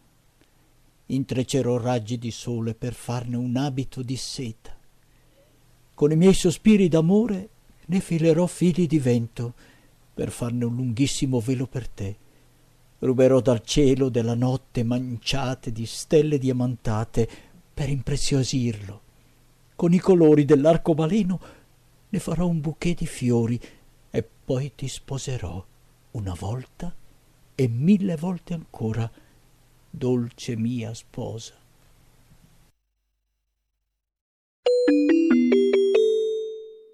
V: Intrecerò raggi di sole per farne un abito di seta con i miei sospiri d'amore ne filerò fili di vento per farne un lunghissimo velo per te. Ruberò dal cielo della notte manciate di stelle diamantate per impreziosirlo. Con i colori dell'arcobaleno ne farò un bouquet di fiori e poi ti sposerò una volta e mille volte ancora, dolce mia sposa.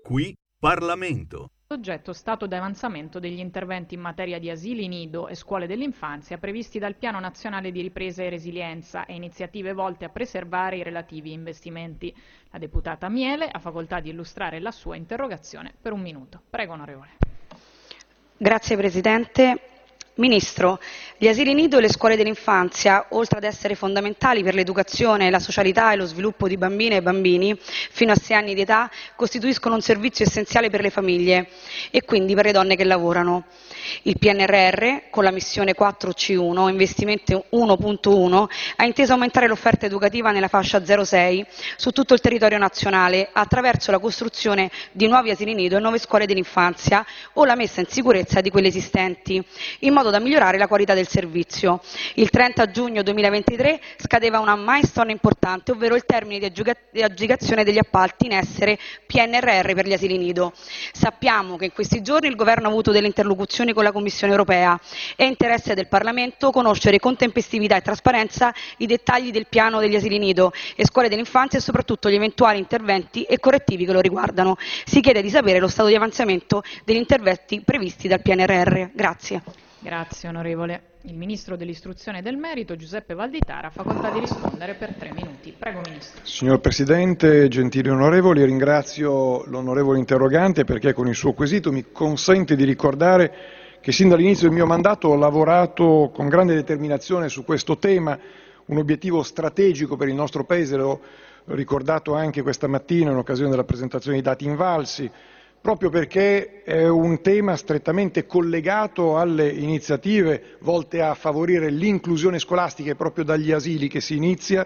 Q: Qui Parlamento.
W: Oggetto stato d'avanzamento degli interventi in materia di asili nido e scuole dell'infanzia previsti dal Piano Nazionale di Ripresa e Resilienza e iniziative volte a preservare i relativi investimenti. La deputata Miele ha facoltà di illustrare la sua interrogazione per un minuto. Prego, onorevole.
X: Grazie Presidente. Ministro, gli asili nido e le scuole dell'infanzia, oltre ad essere fondamentali per l'educazione, la socialità e lo sviluppo di bambine e bambini fino a 6 anni di età, costituiscono un servizio essenziale per le famiglie e quindi per le donne che lavorano. Il PNRR, con la missione 4C1, investimento 1.1, ha inteso aumentare l'offerta educativa nella fascia 06 su tutto il territorio nazionale attraverso la costruzione di nuovi asili nido e nuove scuole dell'infanzia o la messa in sicurezza di quelle esistenti, in modo da migliorare la qualità del servizio. Il 30 giugno 2023 scadeva una milestone importante, ovvero il termine di aggiudicazione degli appalti in essere PNRR per gli asili nido. Sappiamo che in questi giorni il Governo ha avuto delle interlocuzioni con la Commissione europea. È interesse del Parlamento conoscere con tempestività e trasparenza i dettagli del piano degli asili nido e scuole dell'infanzia e soprattutto gli eventuali interventi e correttivi che lo riguardano. Si chiede di sapere lo stato di avanzamento degli interventi previsti dal PNRR. Grazie.
W: Grazie onorevole. Il Ministro dell'Istruzione e del Merito, Giuseppe Valditara, ha facoltà di rispondere per tre minuti. Prego Ministro.
Y: Signor Presidente, gentili onorevoli, ringrazio l'onorevole interrogante perché con il suo quesito mi consente di ricordare che sin dall'inizio del mio mandato ho lavorato con grande determinazione su questo tema, un obiettivo strategico per il nostro Paese, l'ho ricordato anche questa mattina in occasione della presentazione dei dati invalsi, proprio perché è un tema strettamente collegato alle iniziative volte a favorire l'inclusione scolastica, è proprio dagli asili che si inizia,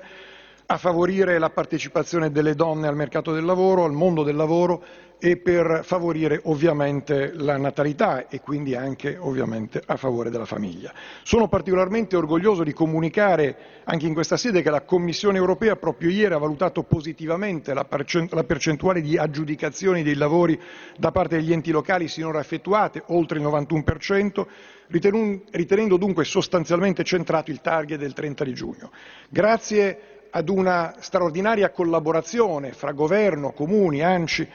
Y: a favorire la partecipazione delle donne al mercato del lavoro, al mondo del lavoro e per favorire ovviamente la natalità e quindi anche ovviamente a favore della famiglia. Sono particolarmente orgoglioso di comunicare anche in questa sede che la Commissione europea proprio ieri ha valutato positivamente la percentuale di aggiudicazioni dei lavori da parte degli enti locali sinora effettuate, oltre il 91%, ritenendo dunque sostanzialmente centrato il target del 30 di giugno. Grazie ad una straordinaria collaborazione fra governo, comuni, ANCI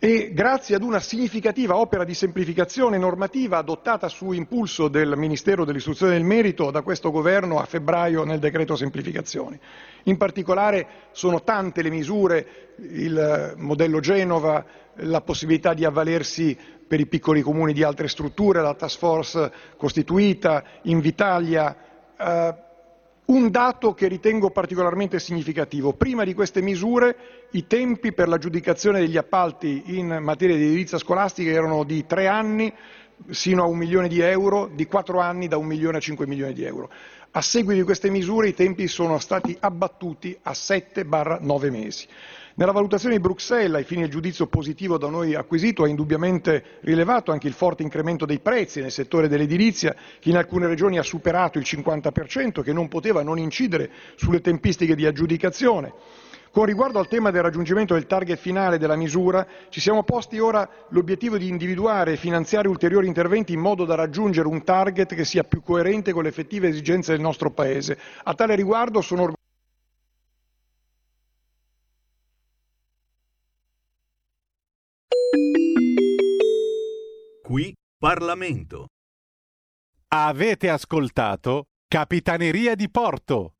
Y: e grazie ad una significativa opera di semplificazione normativa adottata su impulso del Ministero dell'Istruzione del Merito da questo Governo a febbraio nel decreto semplificazioni. In particolare sono tante le misure, il modello Genova, la possibilità di avvalersi per i piccoli comuni di altre strutture, la task force costituita, Invitalia, eh, un dato che ritengo particolarmente significativo. Prima di queste misure i tempi per l'aggiudicazione degli appalti in materia di edilizia scolastica erano di tre anni sino a un milione di euro, di quattro anni da un milione a cinque milioni di euro. A seguito di queste misure i tempi sono stati abbattuti a 7-9 mesi. Nella valutazione di Bruxelles, ai fini del giudizio positivo da noi acquisito, ha indubbiamente rilevato anche il forte incremento dei prezzi nel settore dell'edilizia, che in alcune regioni ha superato il 50%, che non poteva non incidere sulle tempistiche di aggiudicazione. Con riguardo al tema del raggiungimento del target finale della misura, ci siamo posti ora l'obiettivo di individuare e finanziare ulteriori interventi in modo da raggiungere un target che sia più coerente con le effettive esigenze del nostro Paese. A tale riguardo sono
A: Qui Parlamento. Avete ascoltato Capitaneria di Porto.